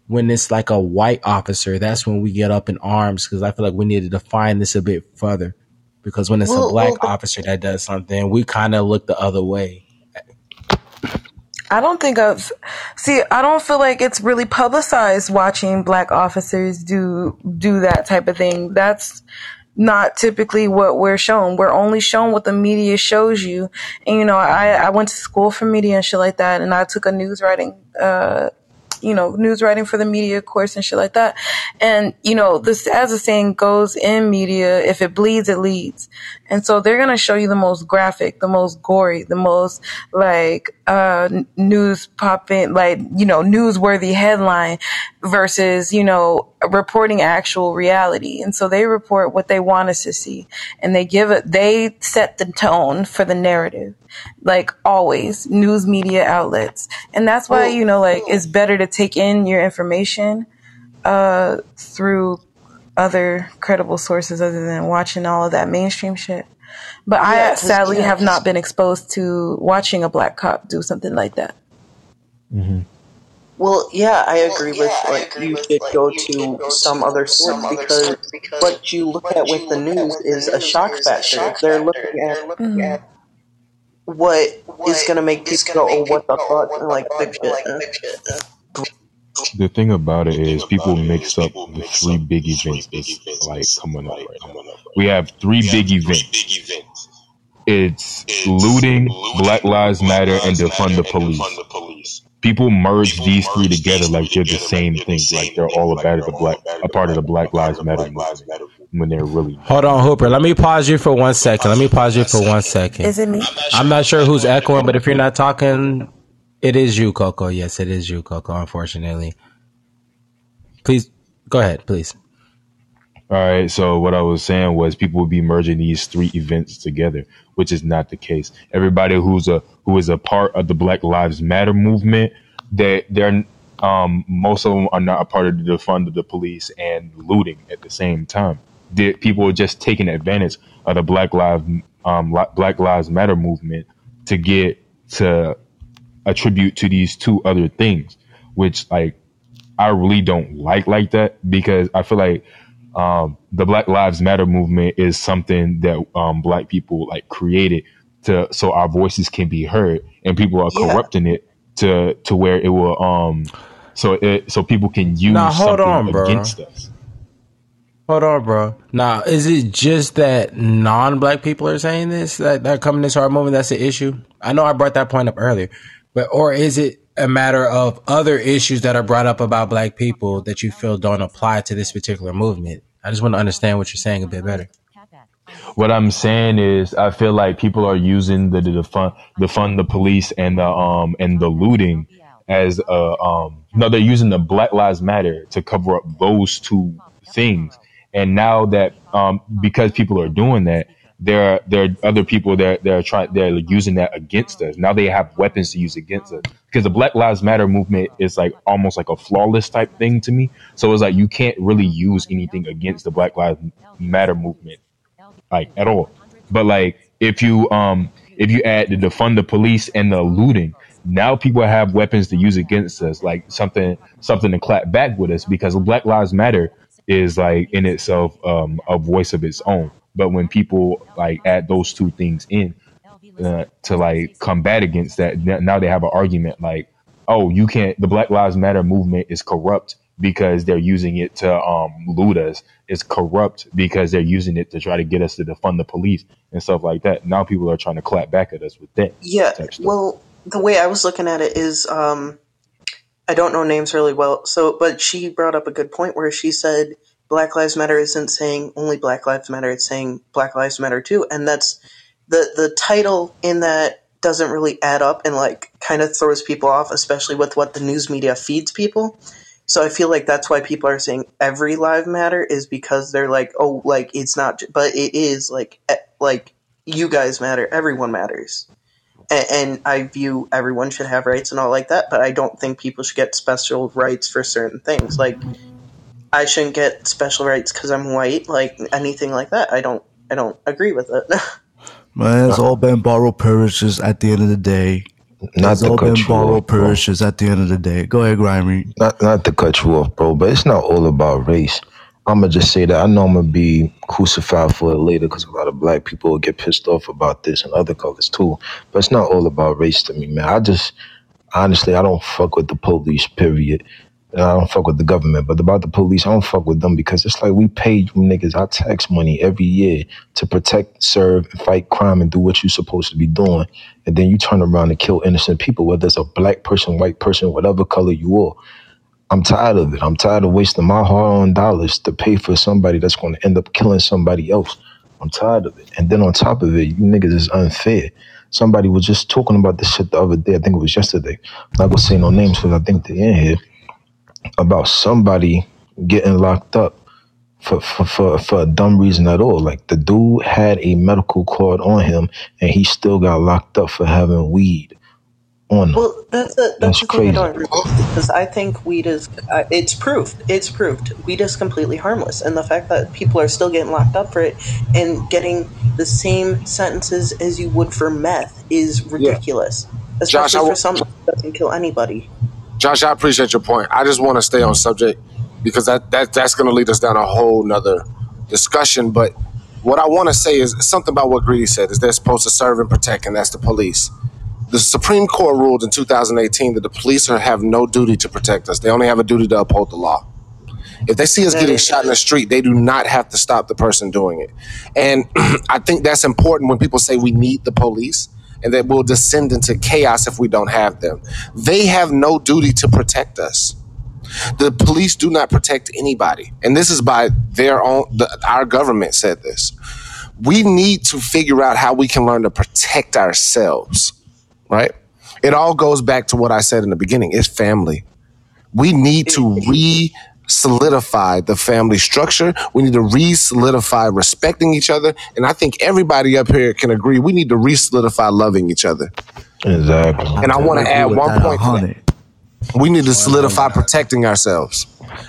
when it's like a white officer? That's when we get up in arms because I feel like we need to define this a bit further. Because when it's a black well, officer that does something, we kind of look the other way. I don't think I've see. I don't feel like it's really publicized watching black officers do do that type of thing. That's not typically what we're shown. We're only shown what the media shows you. And you know, I I went to school for media and shit like that, and I took a news writing uh you know, news writing for the media course and shit like that. And, you know, this, as the saying goes in media, if it bleeds, it leads. And so they're going to show you the most graphic, the most gory, the most like, uh, news popping, like, you know, newsworthy headline versus, you know, reporting actual reality. And so they report what they want us to see and they give it, they set the tone for the narrative like always news media outlets and that's why you know like it's better to take in your information uh through other credible sources other than watching all of that mainstream shit but i sadly yeah, have 'cause- not been exposed to watching a black cop do something like that mm-hmm. Well, yeah, I agree with like you should go to some other source because what you look at with the news is a shock factor. They're looking at looking mm-hmm. at what is going to make people go, "Oh, what the fuck?" and like big shit. The thing about it is people mix up the three big events that's like coming up right now. We have three big events. It's looting, Black Lives Matter, and defund the police. People merge these three together like they're the same thing, like they're all a part of the black, a part of the Black Lives Matter movement, when they're really Hold on, Hooper. Let me pause you for one second. Let me pause you for one second. is it me I'm not sure who's echoing, but if you're not talking, it is you, Coco. Yes, it is you, Coco. Unfortunately, please go ahead, please. All right. So what I was saying was people would be merging these three events together, which is not the case. Everybody who's a who is a part of the Black Lives Matter movement, they they're um, most of them are not a part of the defund of the police and looting at the same time. People are just taking advantage of the Black Lives um, Black Lives Matter movement to get to attribute to these two other things, which like I really don't like like that because I feel like um, the Black Lives Matter movement is something that um, Black people like created to so our voices can be heard, and people are Yeah. corrupting it to to where it will um so it so people can use Now, hold something on, bro. against us. Hold on, bro. Now, is it just that non-black people are saying this that that coming into our movement? That's the issue. I know I brought that point up earlier, but or is it a matter of other issues that are brought up about black people that you feel don't apply to this particular movement? I just want to understand what you're saying a bit better. What I'm saying is, I feel like people are using the the, fund the fund the police and the um and the looting as a um no they're using the Black Lives Matter to cover up those two things. And now that um because people are doing that, there are there are other people that they're trying they're using that against us. Now they have weapons to use against us because the Black Lives Matter movement is like almost like a flawless type thing to me. So it's like you can't really use anything against the Black Lives Matter movement like at all. But like if you um if you add the defund the police and the looting, now people have weapons to use against us, like something something to clap back with us because Black Lives Matter is like in itself um a voice of its own. But when people like add those two things in uh, to like combat against that, now they have an argument like, oh, you can't. The Black Lives Matter movement is corrupt because they're using it to um, loot us. It's corrupt because they're using it to try to get us to defund the police and stuff like that. Now people are trying to clap back at us with that. Yeah. Well, the way I was looking at it is, um, I don't know names really well. So, but she brought up a good point where she said Black Lives Matter isn't saying only Black Lives Matter; it's saying Black Lives Matter too, and that's the the title in that doesn't really add up and like kind of throws people off, especially with what the news media feeds people. So I feel like that's why people are saying every live matter is because they're like, oh, like it's not, but it is like, like you guys matter, everyone matters, and, and I view everyone should have rights and all like that. But I don't think people should get special rights for certain things. Like I shouldn't get special rights because I'm white, like anything like that. I don't, I don't agree with it. Man, it's all been borrowed privileges at the end of the day. Not It's to all been borrowed off, bro. privileges at the end of the day. Go ahead, Grimy. Not not to cut you off, bro, but it's not all about race. I'ma just say that I know I'm gonna be crucified for it later because a lot of black people will get pissed off about this and other colors too. But it's not all about race to me, man. I just honestly I don't fuck with the police, period. I don't fuck with the government. But about the police, I don't fuck with them because it's like we pay you niggas our tax money every year to protect, serve, and fight crime and do what you're supposed to be doing. And then you turn around and kill innocent people, whether it's a black person, white person, whatever color you are. I'm tired of it. I'm tired of wasting my hard-earned dollars to pay for somebody that's going to end up killing somebody else. I'm tired of it. And then on top of it, you niggas is unfair. Somebody was just talking about this shit the other day. I think it was yesterday. I'm not gonna say no names because I think they're in here. About somebody getting locked up for, for for for a dumb reason at all. Like the dude had a medical card on him, and he still got locked up for having weed on him. Well, that's the, That's that's the thing I don't crazy. agree because I think weed is uh, it's proved it's proved weed is completely harmless, and the fact that people are still getting locked up for it and getting the same sentences as you would for meth is ridiculous, Josh, especially I for w- something that doesn't kill anybody. Josh, I appreciate your point. I just want to stay on subject because that, that that's going to lead us down a whole nother discussion. But what I want to say is something about what Greedy said is they're supposed to serve and protect, and that's the police. The Supreme Court ruled in 2018 that the police are, have no duty to protect us. They only have a duty to uphold the law. If they see us getting shot in the street, they do not have to stop the person doing it. And I think that's important when people say we need the police and that we'll descend into chaos if we don't have them. They have no duty to protect us. The police do not protect anybody. And this is by their own, the, our government said this. We need to figure out how we can learn to protect ourselves, right? It all goes back to what I said in the beginning it's family. We need to re solidify the family structure. We need to re solidify respecting each other. And I think everybody up here can agree we need to re solidify loving each other. Exactly. And I want to add one point to that. We need to solidify protecting ourselves.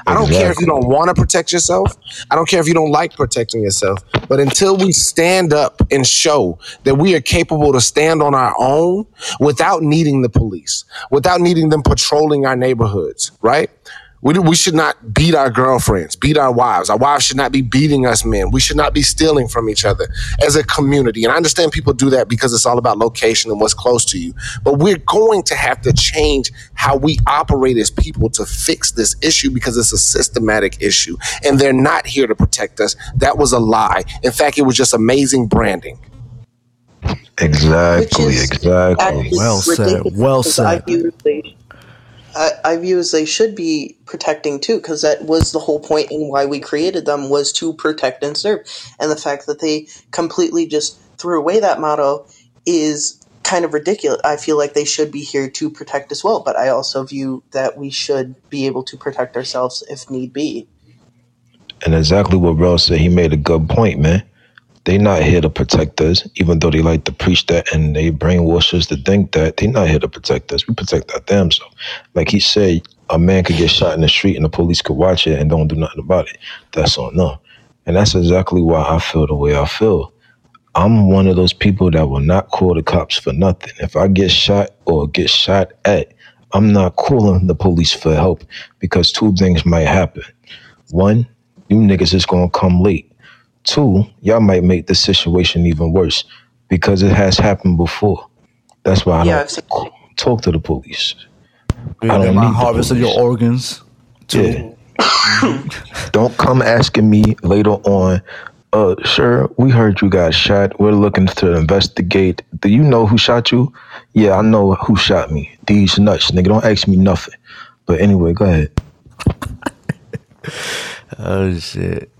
I don't care if you don't want to protect yourself. I don't care if you don't like protecting yourself. But until we stand up and show that we are capable to stand on our own without needing the police, without needing them patrolling our neighborhoods, right? We, we should not beat our girlfriends, beat our wives. Our wives should not be beating us men. We should not be stealing from each other as a community. And I understand people do that because it's all about location and what's close to you. But we're going to have to change how we operate as people to fix this issue because it's a systematic issue. And they're not here to protect us. That was a lie. In fact, it was just amazing branding. Exactly, exactly. Well said, well said. view they, I, I view as they should be protecting too, because that was the whole point in why we created them was to protect and serve. And the fact that they completely just threw away that motto is kind of ridiculous. I feel like they should be here to protect as well, but I also view that we should be able to protect ourselves if need be. And exactly what Bro said, he made a good point, man. They not here to protect us, even though they like to preach that and they brainwash us to think that they not here to protect us. We protect our damn self. Like he said, a man could get shot in the street and the police could watch it and don't do nothing about it. That's on them. And that's exactly why I feel the way I feel. I'm one of those people that will not call the cops for nothing. If I get shot or get shot at, I'm not calling the police for help because two things might happen. One, you niggas is gonna come late. Two, y'all might make the situation even worse because it has happened before. That's why I Yeah, don't I've talk to the police. Yeah, I they don't might need the harvest your organs. Too. Yeah. don't come asking me later on. Uh, sure, we heard you got shot. We're looking to investigate. Do you know who shot you? Yeah, I know who shot me. These nuts, nigga. Don't ask me nothing. But anyway, go ahead. Oh shit.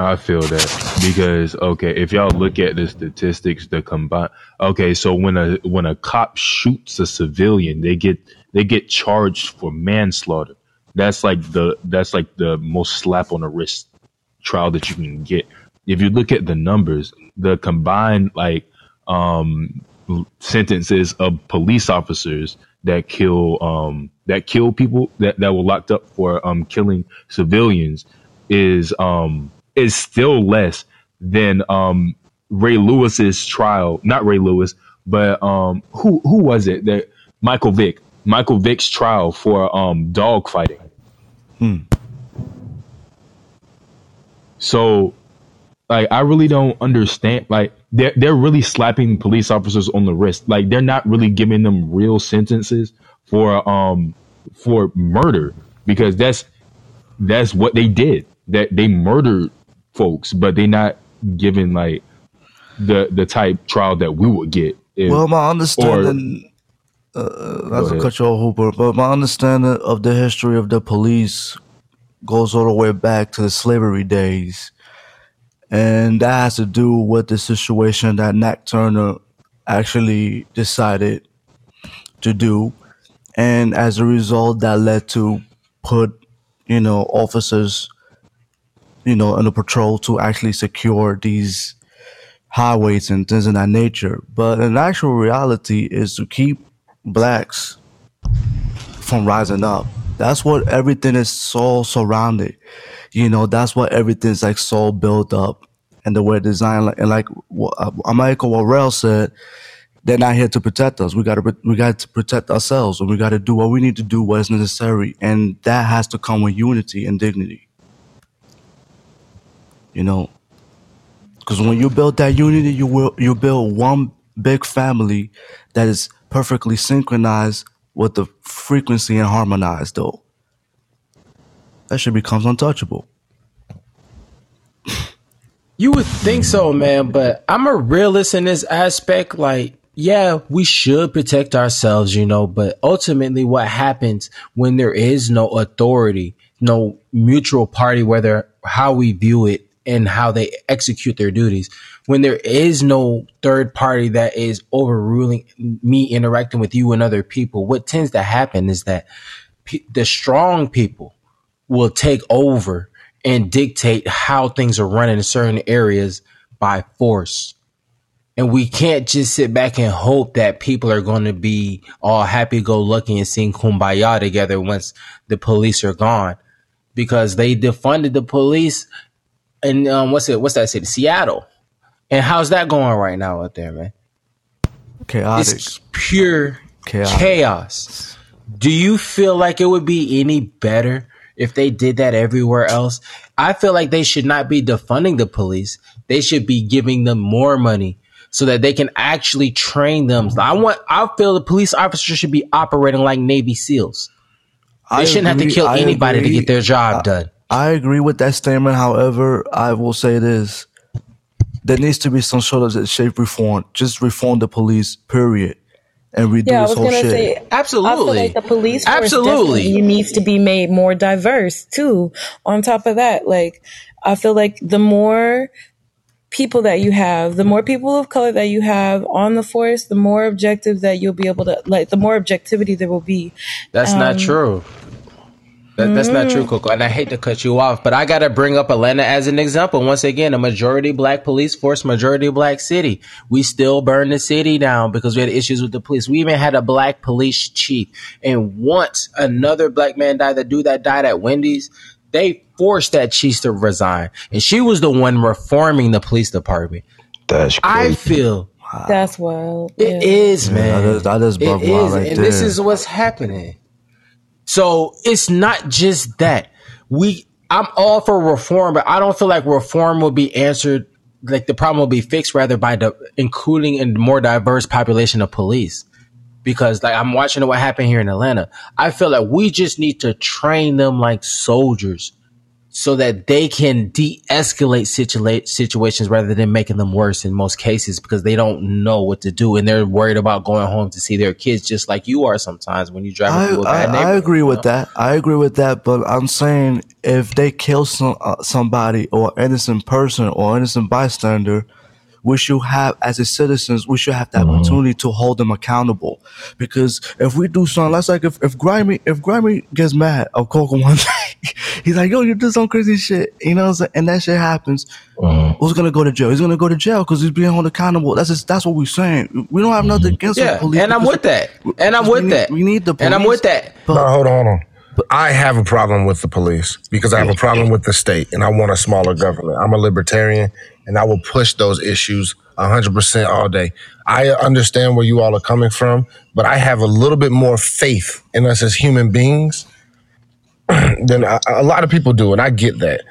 I feel that because okay, if y'all look at the statistics, the combine. Okay, so when a when a cop shoots a civilian, they get they get charged for manslaughter. That's like the that's like the most slap on the wrist trial that you can get. If you look at the numbers, the combined like um sentences of police officers that kill um that kill people that, that were locked up for um killing civilians is um is still less than um Ray Lewis's trial not Ray Lewis but um who who was it that Michael Vick Michael Vick's trial for um dog fighting so like I really don't understand like they're they're really slapping police officers on the wrist. Like they're not really giving them real sentences for um for murder because that's that's what they did. That they murdered folks, but they're not giving like the the type trial that we would get. If, Well, my understanding, uh, not to ahead. cut you off, Hooper, but my understanding of the history of the police goes all the way back to the slavery days. And that has to do with the situation that Nat Turner actually decided to do. And as a result, that led to put, you know, officers, you know, on the patrol to actually secure these highways and things of that nature. But in actual reality is to keep blacks from rising up. That's what everything is so surrounded. You know, that's what everything's like so built up and the way designed. And like uh, Michael Warrell said, they're not here to protect us. We got to we got to protect ourselves, and we got to do what we need to do, what is necessary, and that has to come with unity and dignity. You know, because when you build that unity, you will you build one big family that is perfectly synchronized with the frequency and harmonized. Though that shit becomes untouchable. You would think so, man, but I'm a realist in this aspect. Like, yeah, we should protect ourselves, you know, but ultimately what happens when there is no authority, no mutual party, whether how we view it and how they execute their duties, when there is no third party that is overruling me interacting with you and other people, what tends to happen is that the strong people will take over and dictate how things are run in certain areas by force. And we can't just sit back and hope that people are going to be all happy go lucky and sing kumbaya together once the police are gone because they defunded the police and um, what's it what's that city Seattle and how's that going right now out there man Chaotic. it's pure Chaotic. chaos. Do you feel like it would be any better if they did that everywhere else, I feel like they should not be defunding the police. They should be giving them more money so that they can actually train them. I want I feel the police officers should be operating like Navy SEALs. They I shouldn't have to kill I anybody to get their job done. I agree with that statement. However, I will say this: there needs to be some sort of shape reform. Just reform the police, period, and redo Yeah, I this was whole gonna shit. say, I feel Absolutely. like the police force Absolutely. definitely needs to be made more diverse too. On top of that, like I feel like the more people that you have, the more people of color that you have on the force, the more objective that you'll be able to like. The more objectivity there will be. That's not um, true. That, that's not true, mm. Coco. And I hate to cut you off, but I got to bring up Atlanta as an example. Once again, a majority black police force, majority black city. We still burn the city down because we had issues with the police. We even had a black police chief. And once another black man died, the dude that died at Wendy's, they forced that chief to resign. And she was the one reforming the police department. That's I crazy. feel That's wild. it Yeah. is, man. that is- that is It buck wild right and this is what's happening. So it's not just that we. I'm all for reform, but I don't feel like reform will be answered. Like the problem will be fixed rather by the including a more diverse population of police. Because like I'm watching what happened here in Atlanta, I feel like we just need to train them like soldiers, so that they can de-escalate situa- situations rather than making them worse in most cases because they don't know what to do and they're worried about going home to see their kids just like you are sometimes when you drive I, through a I, bad I neighborhood. agree with know? that. I agree with that. But I'm saying if they kill some uh, somebody or innocent person or innocent bystander, we should have, as a citizens, we should have the mm-hmm. opportunity to hold them accountable. Because if we do something, that's like if, if Grimy if Grimy gets mad of Coco one day, he's like, "Yo, you did some crazy shit," you know, what I'm saying? and that shit happens. Mm-hmm. Who's gonna go to jail? He's gonna go to jail because he's being held accountable. That's just, that's what we're saying. We don't have nothing mm-hmm. against the Yeah, police. and I'm with that. And I'm we with need- that. We need the police. And I'm with that. No, hold on, hold on. I have a problem with the police because I have a problem with the state and I want a smaller government. I'm a libertarian and I will push those issues 100% all day. I understand where you all are coming from, but I have a little bit more faith in us as human beings than a, a lot of people do, and I get that.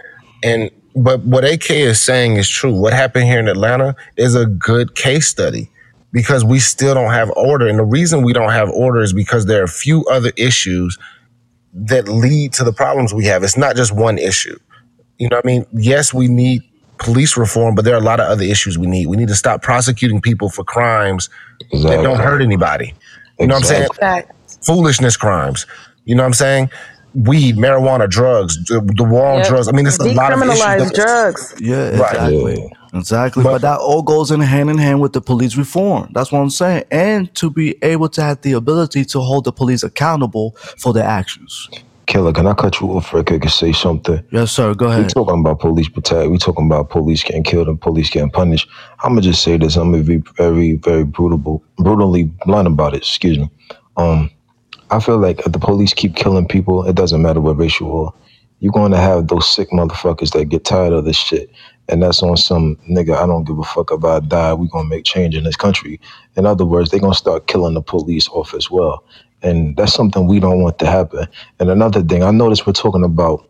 And but what AK is saying is true. What happened here in Atlanta is a good case study because we still don't have order, and the reason we don't have order is because there are a few other issues that lead to the problems we have. It's not just one issue. You know what I mean? Yes, we need police reform, but there are a lot of other issues we need. We need to stop prosecuting people for crimes that don't hurt anybody. You know what I'm saying? Fact. Foolishness crimes. You know what I'm saying? Weed, marijuana, drugs, the, the war on Yep. drugs. I mean, it's a lot of issues. Decriminalize drugs. Yeah, Right. exactly. Exactly. But, that all goes in hand in hand with the police reform. That's what I'm saying. And to be able to have the ability to hold the police accountable for their actions. Killer, can I cut you off for a quick and say something? Yes, sir. Go ahead. We talking about police brutality. We talking about police getting killed and police getting punished. I'm gonna just say this. I'm gonna be very, very brutal, brutally blunt about it. Excuse me. Um, I feel like if the police keep killing people, it doesn't matter what race you are. You're going to have those sick motherfuckers that get tired of this shit, and that's on some nigga. I don't give a fuck if I die. We gonna make change in this country. In other words, they gonna start killing the police off as well, and that's something we don't want to happen. And another thing, I notice we're talking about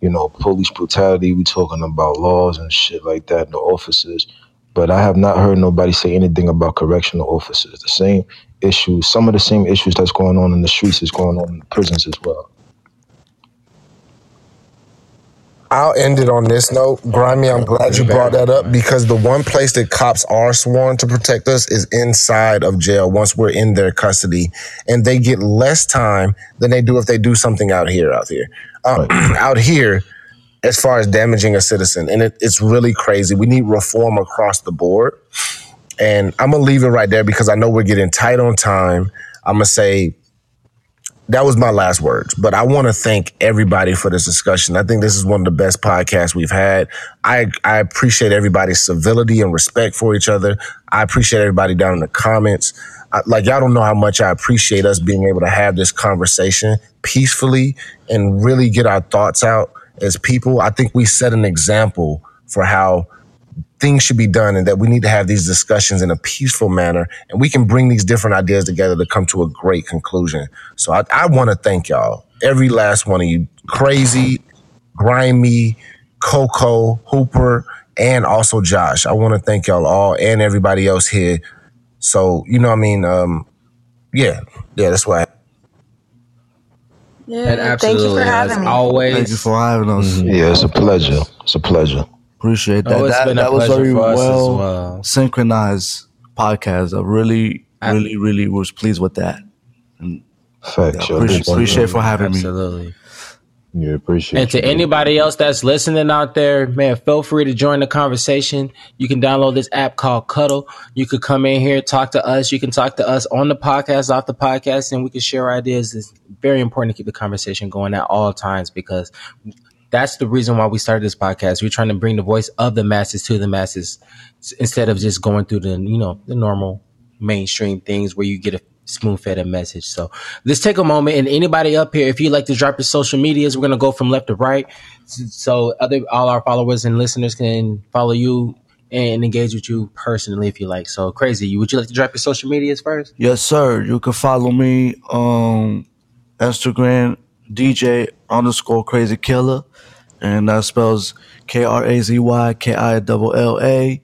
you know, police brutality. we're talking about laws and shit like that in the officers. But I have not heard nobody say anything about correctional officers. The same issues, some of the same issues that's going on in the streets is going on in the prisons as well. I'll end it on this note. Grimy, I'm glad you brought that up because the one place that cops are sworn to protect us is inside of jail once we're in their custody. And they get less time than they do if they do something out here, out here. Uh, out here, as far as damaging a citizen. And it, it's really crazy. We need reform across the board. And I'm going to leave it right there because I know we're getting tight on time. I'm going to say that was my last words. But I want to thank everybody for this discussion. I think this is one of the best podcasts we've had. I I appreciate everybody's civility and respect for each other. I appreciate everybody down in the comments. I, like y'all don't know how much I appreciate us being able to have this conversation peacefully and really get our thoughts out as people. I think we set an example for how things should be done and that we need to have these discussions in a peaceful manner and we can bring these different ideas together to come to a great conclusion. So I, I want to thank y'all. every last one of you. Crazy, grimy, Coco, Hooper, and also Josh. I want to thank y'all all and everybody else here. So you know, what I mean, um, yeah, yeah, that's why. Yeah, And thank you for absolutely, as having me. always, Thank you for having us. Yeah, it's a pleasure. It's a pleasure. Appreciate oh, that. Oh, it's that been a that was very for us as well, well. synchronized podcast. I really, really, really was pleased with that. Facts. yo. Appreciate, appreciate for having me. Absolutely. Yeah, appreciate it. And to you, bro. anybody else that's listening out there, man, feel free to join the conversation. You can download this app called Cuddle. You could come in here, talk to us. You can talk to us on the podcast, off the podcast, and we can share ideas. It's very important to keep the conversation going at all times because that's the reason why we started this podcast. We're trying to bring the voice of the masses to the masses instead of just going through the, you know, the normal mainstream things where you get a spoon fed a message. So let's take a moment and anybody up here, if you'd like to drop your social medias, we're gonna go from left to right. So other all our followers and listeners can follow you and engage with you personally if you like. So crazy. Would you like to drop your social medias first? Yes, sir. You can follow me on Instagram, DJ underscore crazy killer. And that spells K R A Z Y K I double L A.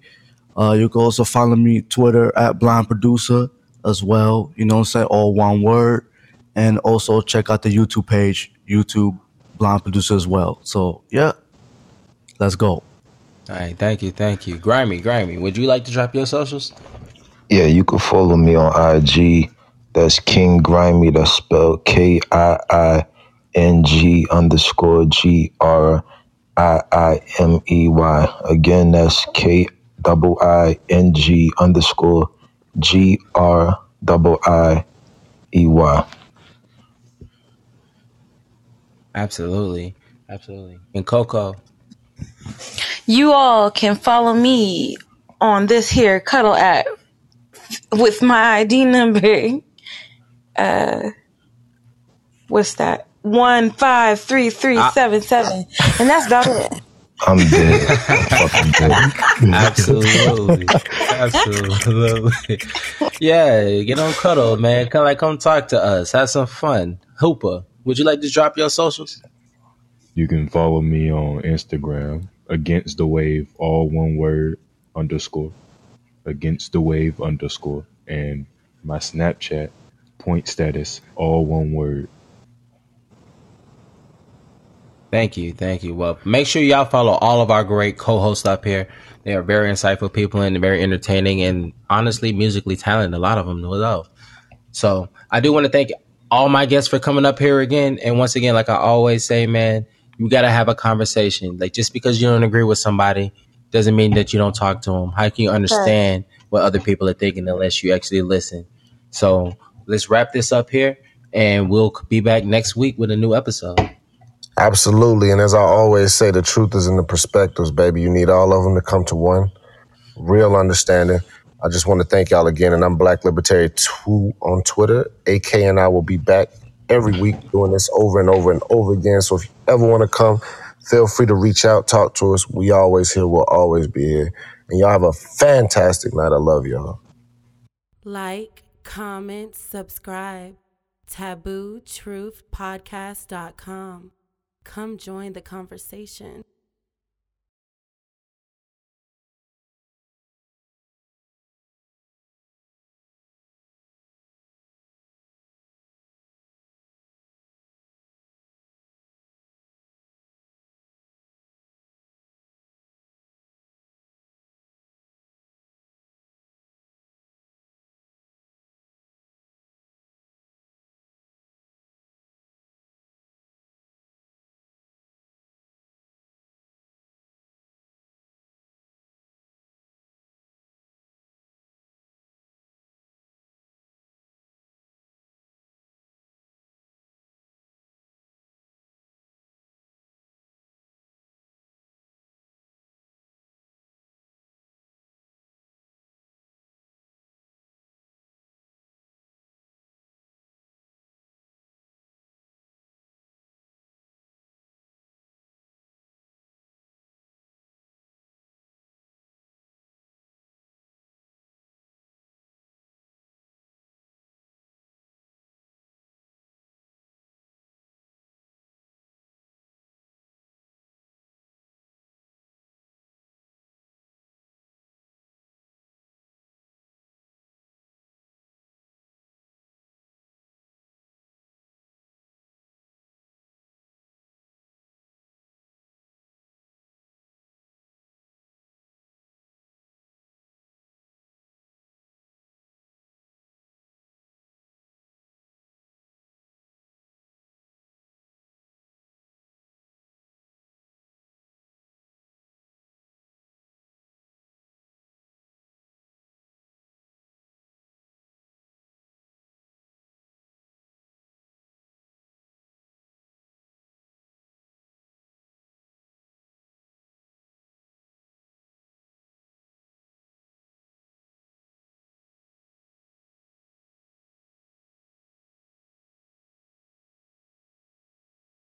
Uh, you can also follow me Twitter at blind producer as well. You know what I'm saying? All one word. And also check out the YouTube page, YouTube blind producer as well. So yeah. Let's go. All right, thank you, thank you. Grimy, Grimy, would you like to drop your socials? Yeah, you can follow me on IG. That's King Grimy. That's spelled K I I N G underscore G R I I M E Y. Again, that's K double I N G underscore G R double I E Y. Absolutely. Absolutely. And Coco. You all can follow me on this here cuddle app with my ID number. Uh, what's that? One five three three seven seven, ah. and that's about it. I'm dead. I'm fucking dead. Absolutely. Absolutely. Yeah, get on cuddle, man. Come like come talk to us. Have some fun. Hooper, would you like to drop your socials? You can follow me on Instagram against the wave, all one word underscore against the wave underscore, and my Snapchat point status, all one word. Thank you, thank you. Well, make sure y'all follow all of our great co-hosts up here. They are very insightful people and very entertaining and honestly musically talented. A lot of them as well. So I do want to thank all my guests for coming up here again. And once again, like I always say, man, you got to have a conversation. Like just because you don't agree with somebody doesn't mean that you don't talk to them. How can you understand what other people are thinking unless you actually listen? So let's wrap this up here and we'll be back next week with a new episode. Absolutely. And as I always say, the truth is in the perspectives, baby. You need all of them to come to one real understanding. I just want to thank y'all again. And I'm Black Libertarian 2 on Twitter. AK and I will be back every week doing this over and over and over again. So if you ever want to come, feel free to reach out, talk to us. We always here. We'll always be here. And y'all have a fantastic night. I love y'all. Like, comment, subscribe. TabooTruthPodcast.com. Come join the conversation.